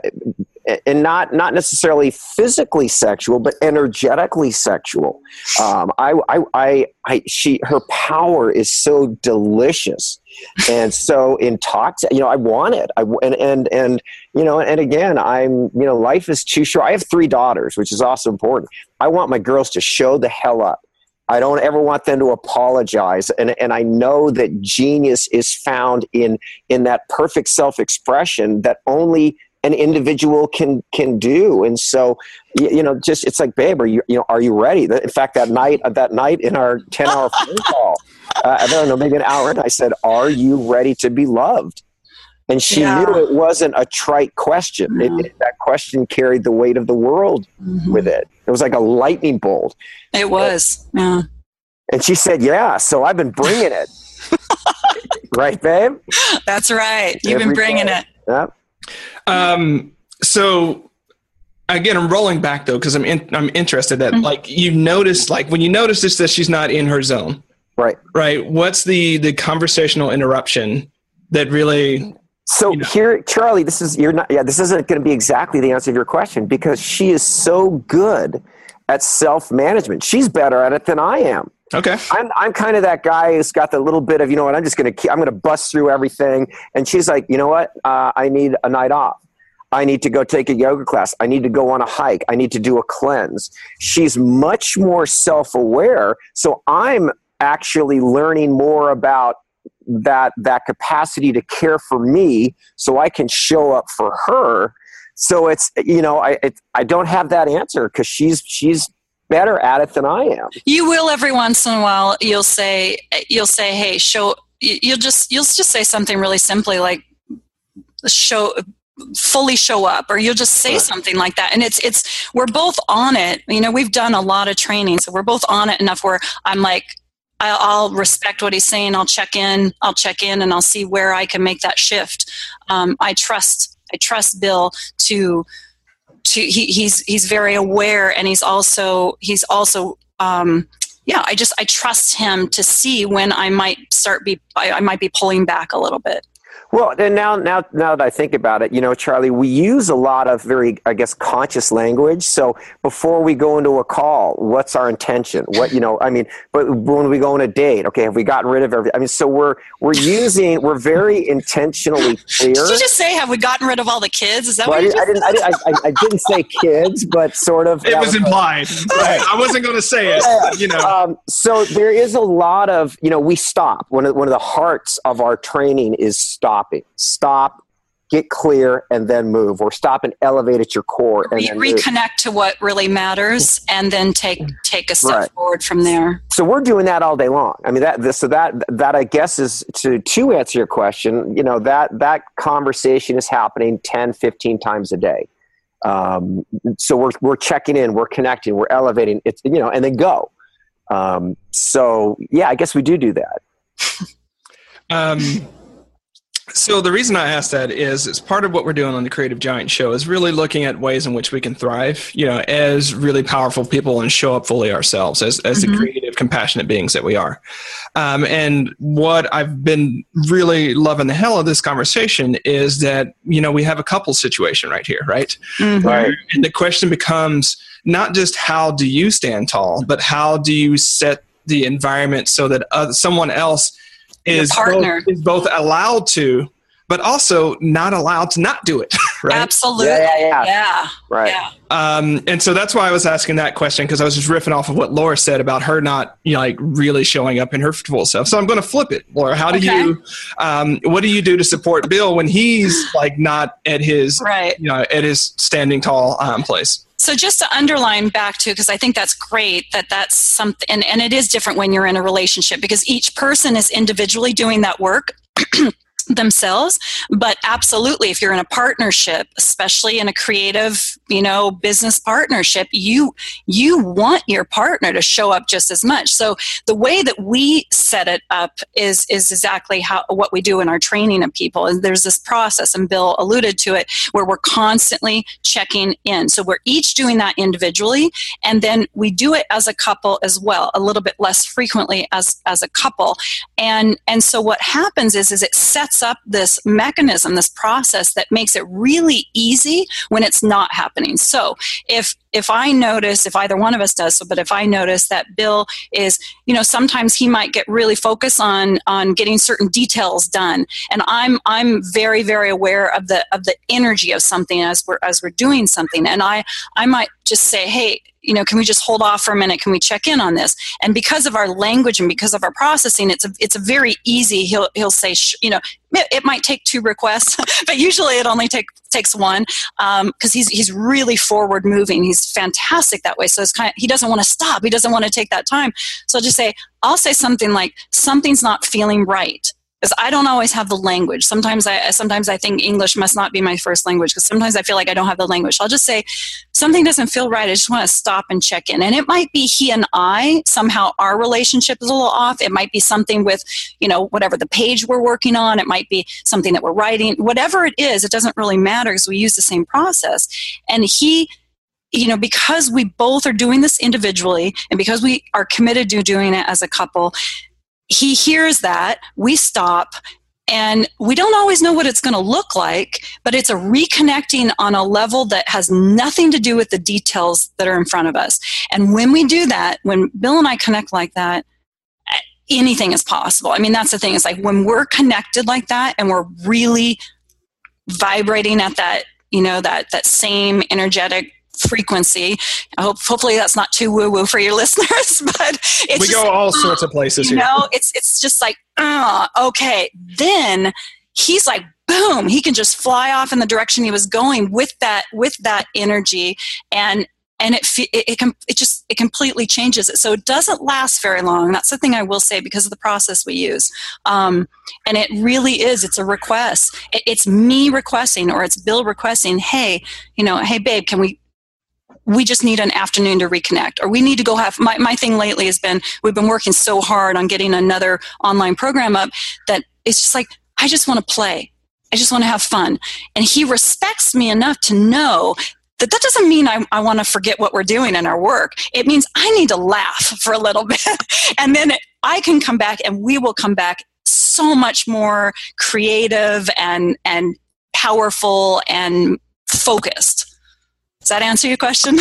and not not necessarily physically sexual, but energetically sexual. Um, I, I, I, I, she, her power is so delicious, and so in talks, you know, I want it. I and and and you know, and again, I'm you know, life is too short. I have three daughters, which is also important. I want my girls to show the hell up. I don't ever want them to apologize. And, and I know that genius is found in, in that perfect self expression that only an individual can can do. And so you, know just it's like babe are you you know are you ready? In fact that night that night in our 10 hour phone call uh, i don't know maybe an hour and i said are you ready to be loved? And she yeah. knew it wasn't a trite question. Mm-hmm. it, it, that question carried the weight of the world mm-hmm. with it. It was like a lightning bolt. It was. Yeah. And she said yeah so i've been bringing it. Right babe? That's right. You've Every been bringing day. it. Yeah um, so again, I'm rolling back though because I'm in, I'm interested that mm-hmm. like you noticed like when you notice this that she's not in her zone. Right. Right. What's the the conversational interruption that really so you know. here, Charlie, this is you're not. Yeah, this isn't going to be exactly the answer to your question because she is so good at self management. She's better at it than I am. Okay. I'm I'm kind of that guy who's got the little bit of you know what I'm just gonna I'm gonna bust through everything, and she's like, you know what, uh, I need a night off. I need to go take a yoga class. I need to go on a hike. I need to do a cleanse. She's much more self aware. So I'm actually learning more about that that capacity to care for me so I can show up for her. So it's you know I it, I don't have that answer because she's she's better at it than I am. You will every once in a while. You'll say you'll say, "Hey, show." You'll just you'll just say something really simply like, "Show." fully show up or you'll just say right. something like that and it's it's we're both on it you know we've done a lot of training so we're both on it enough where i'm like I'll respect what he's saying. I'll check in. I'll check in, and I'll see where I can make that shift. Um, I trust. I trust Bill to. To he, he's he's very aware, and he's also he's also um, yeah. I just I trust him to see when I might start be I, I might be pulling back a little bit. Well, and now, now, now that I think about it, you know, Charlie, we use a lot of very, I guess, conscious language. So before we go into a call, what's our intention? What, you know, I mean, but when we go on a date, okay, have we gotten rid of everything? I mean, so we're we're using, we're very intentionally clear. Did you just say, have we gotten rid of all the kids? Is that well, what I, didn't, I, didn't, I, I, didn't say kids, but sort of. It was, was implied. Right. I wasn't going to say it. You know. Um, so there is a lot of, you know, we stop. One of one of the hearts of our training is stop stopping. Stop, get clear, and then move, or stop and elevate at your core and Re- reconnect move. to what really matters, and then take take a step right. forward from there. So we're doing that all day long. I mean that so that that I guess is to to answer your question. You know that that conversation is happening 10, 15 times a day. Um, so we're we're checking in, we're connecting, we're elevating. It's you know, and then go. Um, so yeah, I guess we do do that. um, so the reason I asked that is it's part of what we're doing on the Creative Giant show is really looking at ways in which we can thrive, you know, as really powerful people and show up fully ourselves as, as mm-hmm. the creative, compassionate beings that we are. Um, and what I've been really loving the hell of this conversation is that, you know, we have a couple situation right here, right? Mm-hmm. Right. And the question becomes not just how do you stand tall, but how do you set the environment so that uh, someone else is both, is both allowed to but also not allowed to not do it right absolutely yeah yeah, yeah. yeah. right yeah. Um, and so that's why i was asking that question because i was just riffing off of what laura said about her not you know like really showing up in her full self so i'm going to flip it laura how do okay. you um, what do you do to support bill when he's like not at his right you know at his standing tall um, place so just to underline back to because i think that's great that that's something and, and it is different when you're in a relationship because each person is individually doing that work themselves but absolutely if you're in a partnership especially in a creative you know business partnership you you want your partner to show up just as much. So the way that we set it up is is exactly how what we do in our training of people. And there's this process and bill alluded to it where we're constantly checking in. So we're each doing that individually and then we do it as a couple as well a little bit less frequently as as a couple. And and so what happens is is it sets up this mechanism, this process that makes it really easy when it's not happening. So if if I notice, if either one of us does so, but if I notice that Bill is, you know, sometimes he might get really focused on on getting certain details done, and I'm I'm very very aware of the of the energy of something as we're as we're doing something, and I I might just say, hey, you know, can we just hold off for a minute? Can we check in on this? And because of our language and because of our processing, it's a it's a very easy. He'll he'll say, sh- you know, it, might take two requests, but usually it only take, takes one because um, he's he's really forward moving. He's fantastic that way. So it's kind of he doesn't want to stop. He doesn't want to take that time. So I'll just say I'll say something like something's not feeling right because I don't always have the language. Sometimes I sometimes I think English must not be my first language because sometimes I feel like I don't have the language. I'll just say something doesn't feel right. I just want to stop and check in. And it might be he and I somehow our relationship is a little off. It might be something with you know whatever the page we're working on. It might be something that we're writing. Whatever it is, it doesn't really matter because we use the same process. And he you know, because we both are doing this individually and because we are committed to doing it as a couple, he hears that, we stop, and we don't always know what it's going to look like, but it's a reconnecting on a level that has nothing to do with the details that are in front of us. And when we do that, when Bill and I connect like that, anything is possible. I mean, that's the thing. It's like when we're connected like that and we're really vibrating at that, you know, that that same energetic frequency. I hope hopefully that's not too woo woo for your listeners, but we just, go all sorts of places you here. know, it's it's just like, uh, okay. Then he's like, boom, he can just fly off in the direction he was going with that with that energy, and and it it it, com- it just it completely changes it. So it doesn't last very long. That's the thing I will say because of the process we use. Um, and it really is. It's a request. It, it's me requesting, or it's Bill requesting. Hey, you know, hey babe, can we we just need an afternoon to reconnect or we need to go have my, my thing lately has been we've been working so hard on getting another online program up that it's just like i just want to play i just want to have fun and he respects me enough to know that that doesn't mean I, I want to forget what we're doing in our work. It means I need to laugh for a little bit. and then I can come back and we will come back so much more creative and, and powerful and focused. Does that answer your question?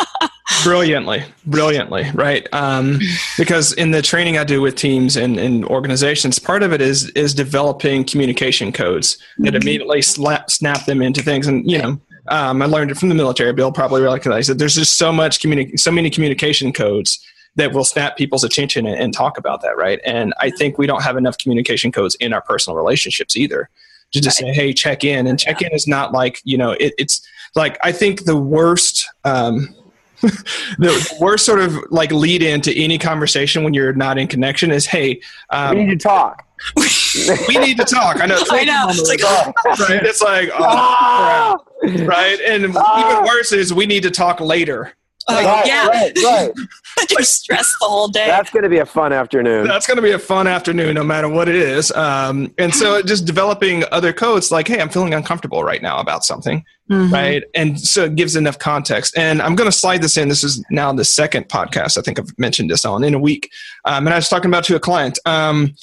brilliantly brilliantly right? Um, because in the training i do with teams and, and organizations part of it is is developing communication codes that mm-hmm. immediately slap, snap them into things. And you know um, i learned it from the military. Bill probably recognized that there's just so much communi- so many communication codes that will snap people's attention and, and talk about that right? And i think we don't have enough communication codes in our personal relationships either to just say hey check in. And check in is not like you know it, it's like i think the worst um, the worst sort of like lead into any conversation when you're not in connection is, hey, um, we need to talk. we need to talk. I know. I know. It's like, right? It's like, oh, right? And ah. even worse is we need to talk later. Like, right, yeah. Right, right. You're stressed the whole day. That's going to be a fun afternoon. That's going to be a fun afternoon, no matter what it is. Um, and so, just developing other codes, like, hey, I'm feeling uncomfortable right now about something, mm-hmm. right? And so it gives enough context. And I'm going to slide this in. This is now the second podcast I think I've mentioned this on in a week. Um, and I was talking about to a client. Um,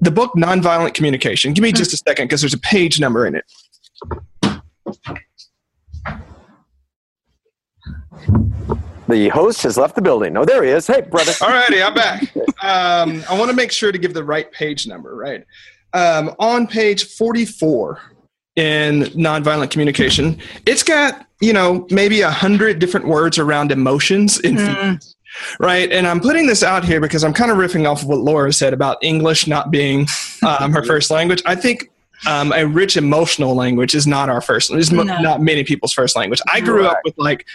the book Nonviolent Communication. Give me mm-hmm. just a second because there's a page number in it. The host has left the building. Oh, there he is. Hey, brother. All righty, I'm back. Um, I want to make sure to give the right page number, right? Um, on page 44 in nonviolent communication, it's got, you know, maybe a hundred different words around emotions and mm. right? And I'm putting this out here because I'm kind of riffing off of what Laura said about English not being um, her first language. I think um, a rich emotional language is not our first. Is no. not many people's first language. I grew right. up with like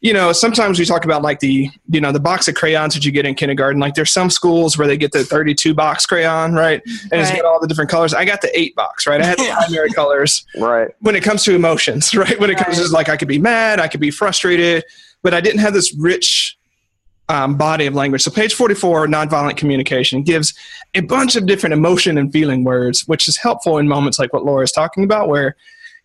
you know, sometimes we talk about like the, you know, the box of crayons that you get in kindergarten. Like there's some schools where they get the 32 box crayon, right? And right. it's got all the different colors. I got the eight box, right? I had the primary colors. Right. When it comes to emotions, right? When it comes to like, I could be mad, I could be frustrated, but I didn't have this rich um, body of language. So page 44, nonviolent communication, gives a bunch of different emotion and feeling words, which is helpful in moments like what Laura is talking about, where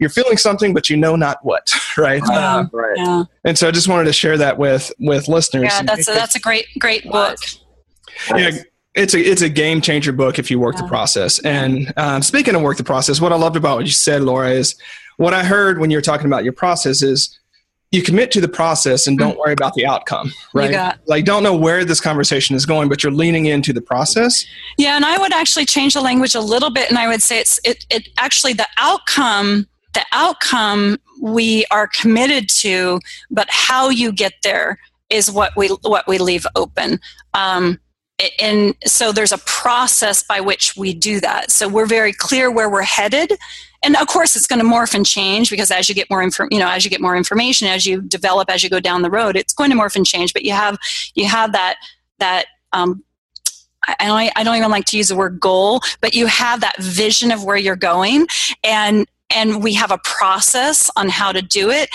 you're feeling something, but you know not what, right? Yeah, uh, right. Yeah. And so I just wanted to share that with with listeners. Yeah, that's a, that's a great great book. Yeah. It's a it's a game changer book if you work yeah. the process. And um, speaking of work the process, what I loved about what you said, Laura, is what I heard when you were talking about your process is you commit to the process and don't mm. worry about the outcome right like don't know where this conversation is going but you're leaning into the process yeah and i would actually change the language a little bit and i would say it's it, it actually the outcome the outcome we are committed to, but how you get there is what we what we leave open. Um, and so there's a process by which we do that. So we're very clear where we're headed, and of course it's going to morph and change because as you get more info, you know, as you get more information, as you develop, as you go down the road, it's going to morph and change. But you have you have that that um, I, I don't even like to use the word goal, but you have that vision of where you're going, and and we have a process on how to do it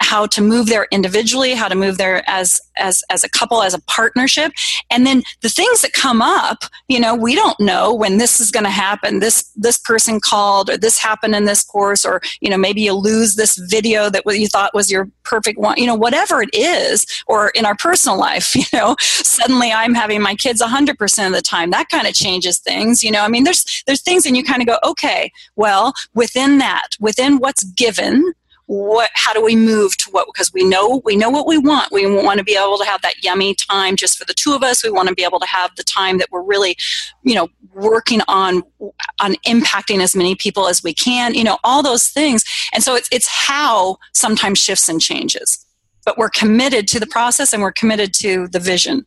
how to move there individually how to move there as as as a couple as a partnership. And then the things that come up you know we don't know when this is going to happen. This this person called or this happened in this course or you know maybe you lose this video that you thought was your perfect one you know whatever it is or in our personal life you know suddenly i'm having my kids 100% of the time. That kind of changes things you know. I mean there's there's things and you kind of go okay well within that within what's given what how do we move to what because we know we know what we want. We want to be able to have that yummy time just for the two of us. We want to be able to have the time that we're really you know working on on impacting as many people as we can you know all those things. And so it's it's how sometimes shifts and changes. But we're committed to the process and we're committed to the vision.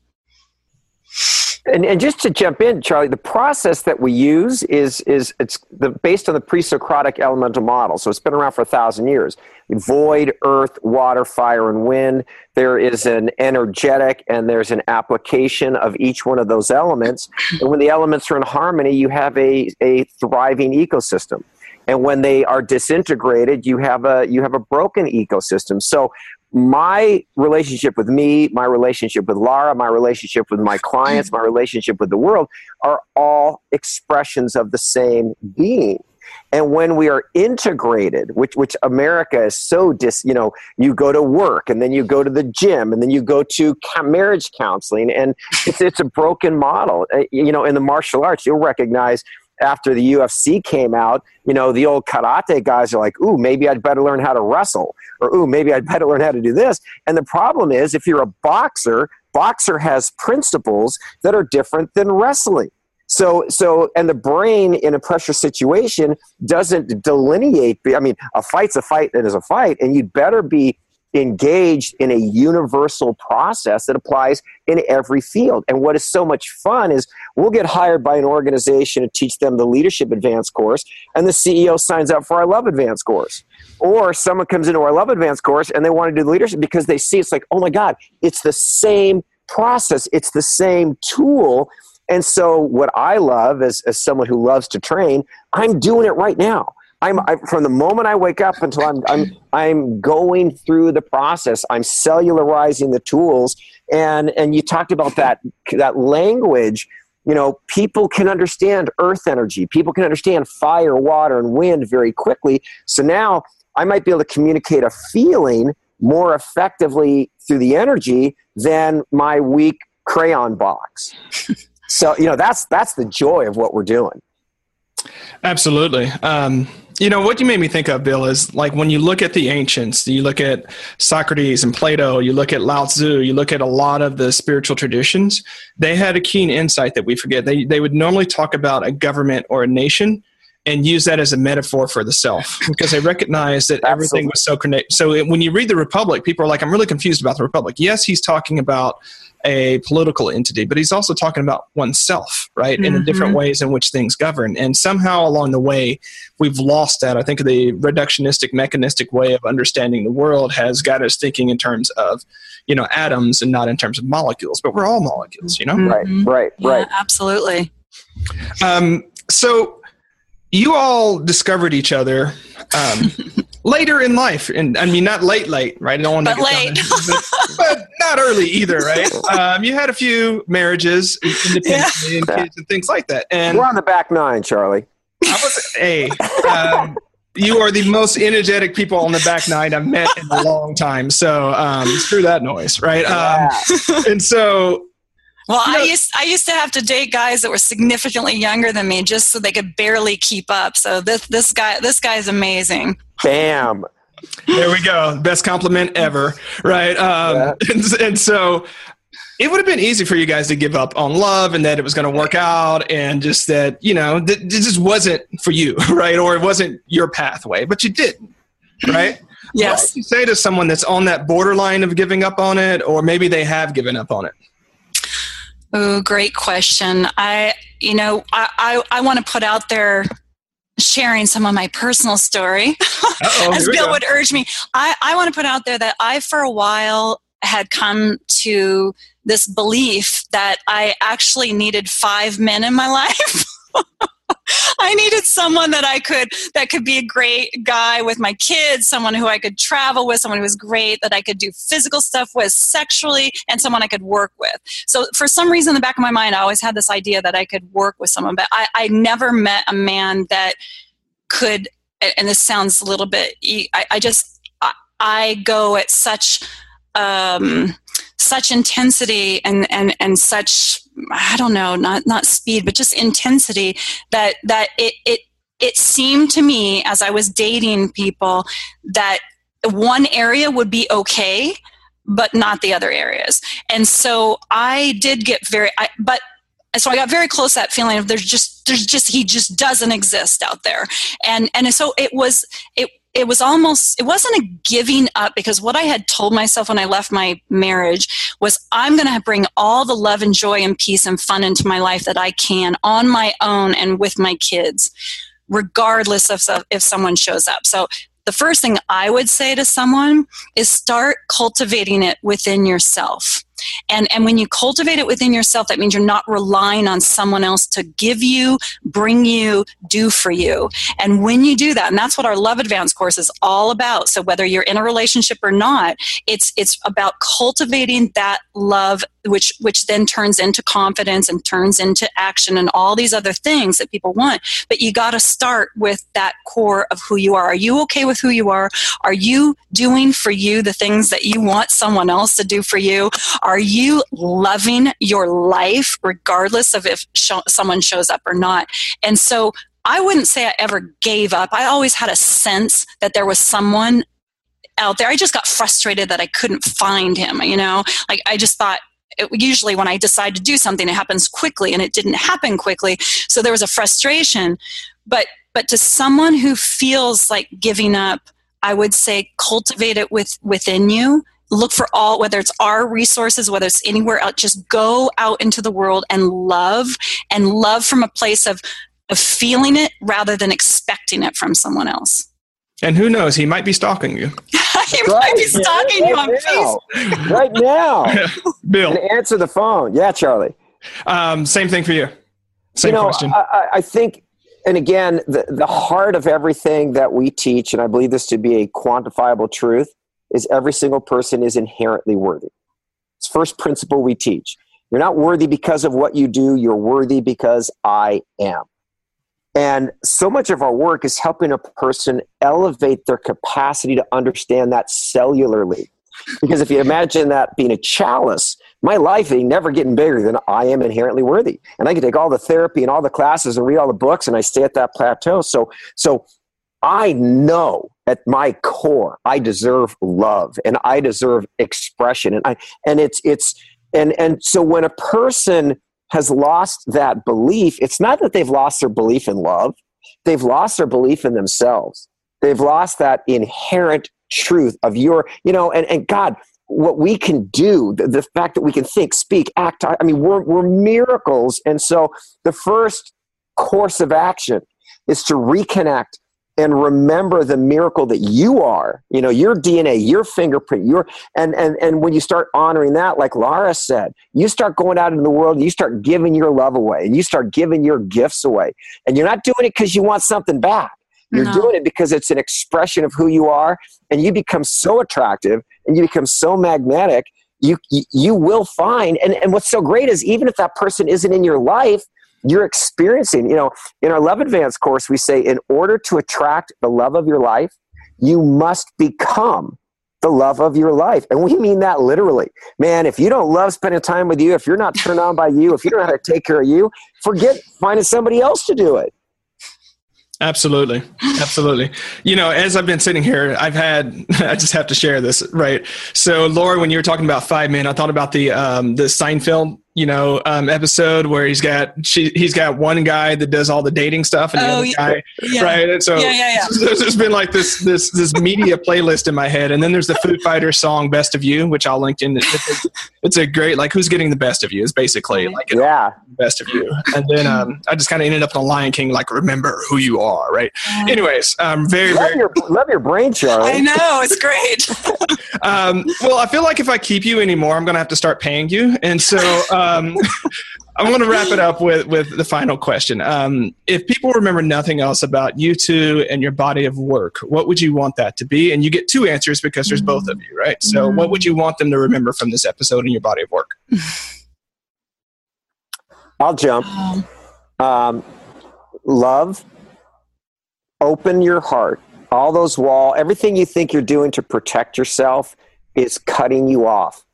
And, and just to jump in, Charlie, the process that we use is is it's the, based on the pre-Socratic elemental model. So it's been around for a thousand years. Void, earth, water, fire, and wind. There is an energetic and there's an application of each one of those elements. And when the elements are in harmony, you have a, a thriving ecosystem and when they are disintegrated you have a you have a broken ecosystem so my relationship with me, my relationship with Laura, my relationship with my clients, my relationship with the world are all expressions of the same being. And when we are integrated, which which America is so dis, you know, you go to work and then you go to the gym and then you go to marriage counseling, and it's it's a broken model. Uh, you know, in the martial arts, you'll recognize after the UFC came out, you know, the old karate guys are like, ooh, maybe I'd better learn how to wrestle, or ooh, maybe I'd better learn how to do this. And the problem is, if you're a boxer, boxer has principles that are different than wrestling. So, so, and the brain in a pressure situation doesn't delineate. I mean, a fight's a fight and is a fight, and you'd better be engaged in a universal process that applies in every field. And what is so much fun is we'll get hired by an organization to teach them the leadership advanced course, and the CEO signs up for our love advanced course. Or someone comes into our love advanced course and they want to do the leadership because they see it's like, oh my God, it's the same process, it's the same tool. And so, what I love as, as someone who loves to train, I'm doing it right now. I'm I, from the moment I wake up until I'm I'm I'm going through the process. I'm cellularizing the tools, and and you talked about that that language. You know, people can understand earth energy. People can understand fire, water, and wind very quickly. So now I might be able to communicate a feeling more effectively through the energy than my weak crayon box. so you know that's that's the joy of what we're doing. Absolutely. Um, you know what you made me think of, Bill, is like when you look at the ancients, you look at Socrates and Plato, you look at Lao Tzu, you look at a lot of the spiritual traditions. They had a keen insight that we forget. They they would normally talk about a government or a nation and use that as a metaphor for the self because they recognize that everything was so connected. So when you read the Republic, people are like, "I'm really confused about the Republic." Yes, he's talking about a political entity, but he's also talking about oneself, right? Mm-hmm. In the different ways in which things govern. And somehow along the way, we've lost that. I think the reductionistic, mechanistic way of understanding the world has got us thinking in terms of, you know, atoms and not in terms of molecules, but we're all molecules, you know? Mm-hmm. Right, right, yeah, right. Absolutely. Um, so you all discovered each other. Um, later in life, and I mean not late, late, right? I don't want to but late, but, but, not early either, right? Um, you had a few marriages independently yeah. and kids and things like that. And we're on the back nine, Charlie. I was a. Um, you are the most energetic people on the back nine I've met in a long time. So um, screw that noise, right? Um, yeah. and so well, I used I used to have to date guys that were significantly younger than me just so they could barely keep up. So this this guy this guy is amazing. Bam. There we go. Best compliment ever. Right. Um, yeah. and, and so it would have been easy for you guys to give up on love and that it was going to work out and just that, you know, that it just wasn't for you, right? Or it wasn't your pathway, but you didn't, right? yes. What would you say to someone that's on that borderline of giving up on it, or maybe they have given up on it? Oh, great question. I, you know, I, I, I want to put out there sharing some of my personal story, as Bill would urge me. I, I want to put out there that I, for a while, had come to this belief that I actually needed five men in my life. I needed someone that I could that could be a great guy with my kids, someone who I could travel with, someone who was great that I could do physical stuff with sexually, and someone I could work with. So for some reason in the back of my mind, I always had this idea that I could work with someone, but I, I never met a man that could. And this sounds a little bit. I, I just I, I go at such um, such intensity and and and such I don't know, not not speed, but just intensity that that it it it seemed to me as I was dating people that one area would be okay, but not the other areas. And so I did get very, I, but so I got very close that feeling of there's just there's just he just doesn't exist out there, and and so it was it it was almost it wasn't a giving up because what i had told myself when i left my marriage was i'm going to bring all the love and joy and peace and fun into my life that i can on my own and with my kids regardless of if someone shows up. So the first thing i would say to someone is start cultivating it within yourself and and when you cultivate it within yourself that means you're not relying on someone else to give you bring you do for you. And when you do that and that's what our love advance course is all about. So whether you're in a relationship or not it's it's about cultivating that love which which then turns into confidence and turns into action and all these other things that people want. But you got to start with that core of who you are. Are you okay with who you are? Are you doing for you the things that you want someone else to do for you? are you loving your life regardless of if sh- someone shows up or not and so I wouldn't say I ever gave up. I always had a sense that there was someone out there. I just got frustrated that I couldn't find him, you know? Like I just thought it, usually when I decide to do something, it happens quickly, and it didn't happen quickly. So there was a frustration. But but to someone who feels like giving up, I would say cultivate it with within you. Look for all, whether it's our resources, whether it's anywhere else, just go out into the world and love and love from a place of, of feeling it rather than expecting it from someone else. And who knows, he might be stalking you. he right. might be stalking right you on now. Facebook. right now. Bill. And answer the phone. Yeah, Charlie. Um, same thing for you. Same you know, question. I, I think, and again, the, the heart of everything that we teach, and I believe this to be a quantifiable truth, is every single person is inherently worthy. It's first principle we teach. You're not worthy because of what you do, you're worthy because I am. And so much of our work is helping a person elevate their capacity to understand that cellularly. Because if you imagine that being a chalice, my life ain't never getting bigger than I am inherently worthy. And I can take all the therapy and all the classes and read all the books and I stay at that plateau. So so I know at my core I deserve love and I deserve expression. And I and it's it's and and so when a person has lost that belief, it's not that they've lost their belief in love, they've lost their belief in themselves. They've lost that inherent truth of your, you know, and, and God, what we can do, the, the fact that we can think, speak, act, I mean, we're, we're miracles. And so the first course of action is to reconnect and remember the miracle that you are you know your dna your fingerprint your and and and when you start honoring that like laura said you start going out into the world and you start giving your love away and you start giving your gifts away and you're not doing it because you want something back you're no. doing it because it's an expression of who you are and you become so attractive and you become so magnetic you you will find and, and what's so great is even if that person isn't in your life you're experiencing. You know, in our Love Advance course, we say in order to attract the love of your life, you must become the love of your life. And we mean that literally. Man, if you don't love spending time with you, if you're not turned on by you, if you don't know how to take care of you, forget finding somebody else to do it. Absolutely. Absolutely. You know, as I've been sitting here, I've had, I just have to share this, right? So, Laura, when you were talking about five men, I thought about the, um, the Seinfeld you know um, episode where he's got she, he's got one guy that does all the dating stuff and the oh, other guy yeah. right? And so yeah, yeah, yeah. there's been like this this this media playlist in my head. And then there's the Foo Fighters song best of you which i'll link in. It's a, it's a great like who's getting the best of you is basically like yeah. best of you. And then um, i just kind of ended up in a lion king like remember who you are right? Anyways um very love very your, love your brain charlie. I know it's great. Um, well i feel like if i keep you anymore i'm gonna have to start paying you. And so um, I'm going to wrap it up with with the final question. Um, if people remember nothing else about you two and your body of work, what would you want that to be? And you get two answers because there's both of you, right? So, what would you want them to remember from this episode and your body of work? I'll jump. Um, love. Open your heart. All those wall, everything you think you're doing to protect yourself is cutting you off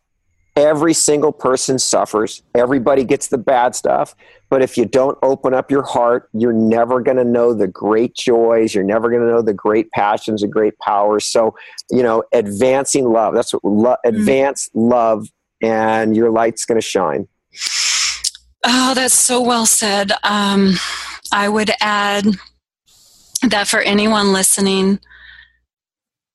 Every single person suffers. Everybody gets the bad stuff. But if you don't open up your heart, you're never going to know the great joys. You're never going to know the great passions and great powers. So, you know, advancing love. That's what lo- mm-hmm. advance love, and your light's going to shine. Oh, that's so well said. Um, I would add that for anyone listening,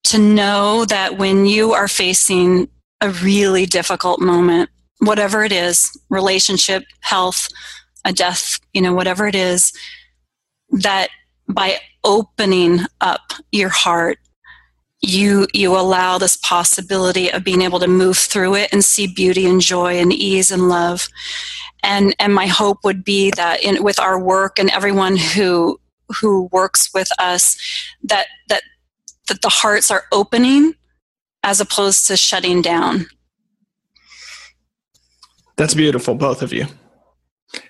to know that when you are facing a really difficult moment, whatever it is, relationship, health, a death, you know, whatever it is, that by opening up your heart you you allow this possibility of being able to move through it and see beauty and joy and ease and love. And and my hope would be that in with our work and everyone who who works with us that that that the hearts are opening as opposed to shutting down. That's beautiful both of you.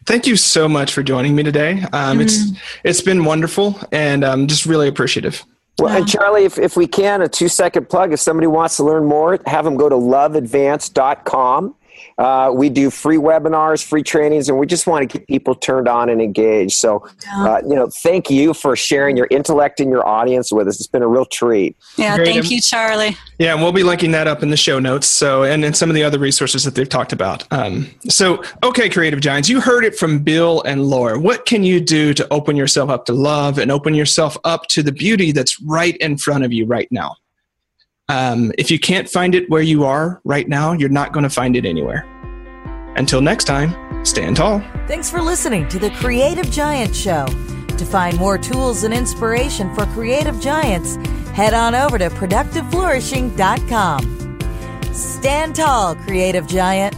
Thank you so much for joining me today. Um, mm-hmm. it's it's been wonderful and i'm just really appreciative. Well, and Charlie, if, if we can, a two second plug. If somebody wants to learn more, have them go to loveadvance.com uh, we do free webinars, free trainings, and we just want to keep people turned on and engaged. So, uh, you know, thank you for sharing your intellect and your audience with us. It's been a real treat. Yeah, Great. thank you, Charlie. Yeah, and we'll be linking that up in the show notes. So, and, and some of the other resources that they've talked about. Um, so, okay, Creative Giants, you heard it from Bill and Laura. What can you do to open yourself up to love and open yourself up to the beauty that's right in front of you right now? Um, if you can't find it where you are right now, you're not going to find it anywhere. Until next time, stand tall. Thanks for listening to the Creative Giant Show. To find more tools and inspiration for creative giants, head on over to productiveflourishing.com. Stand tall, creative giant.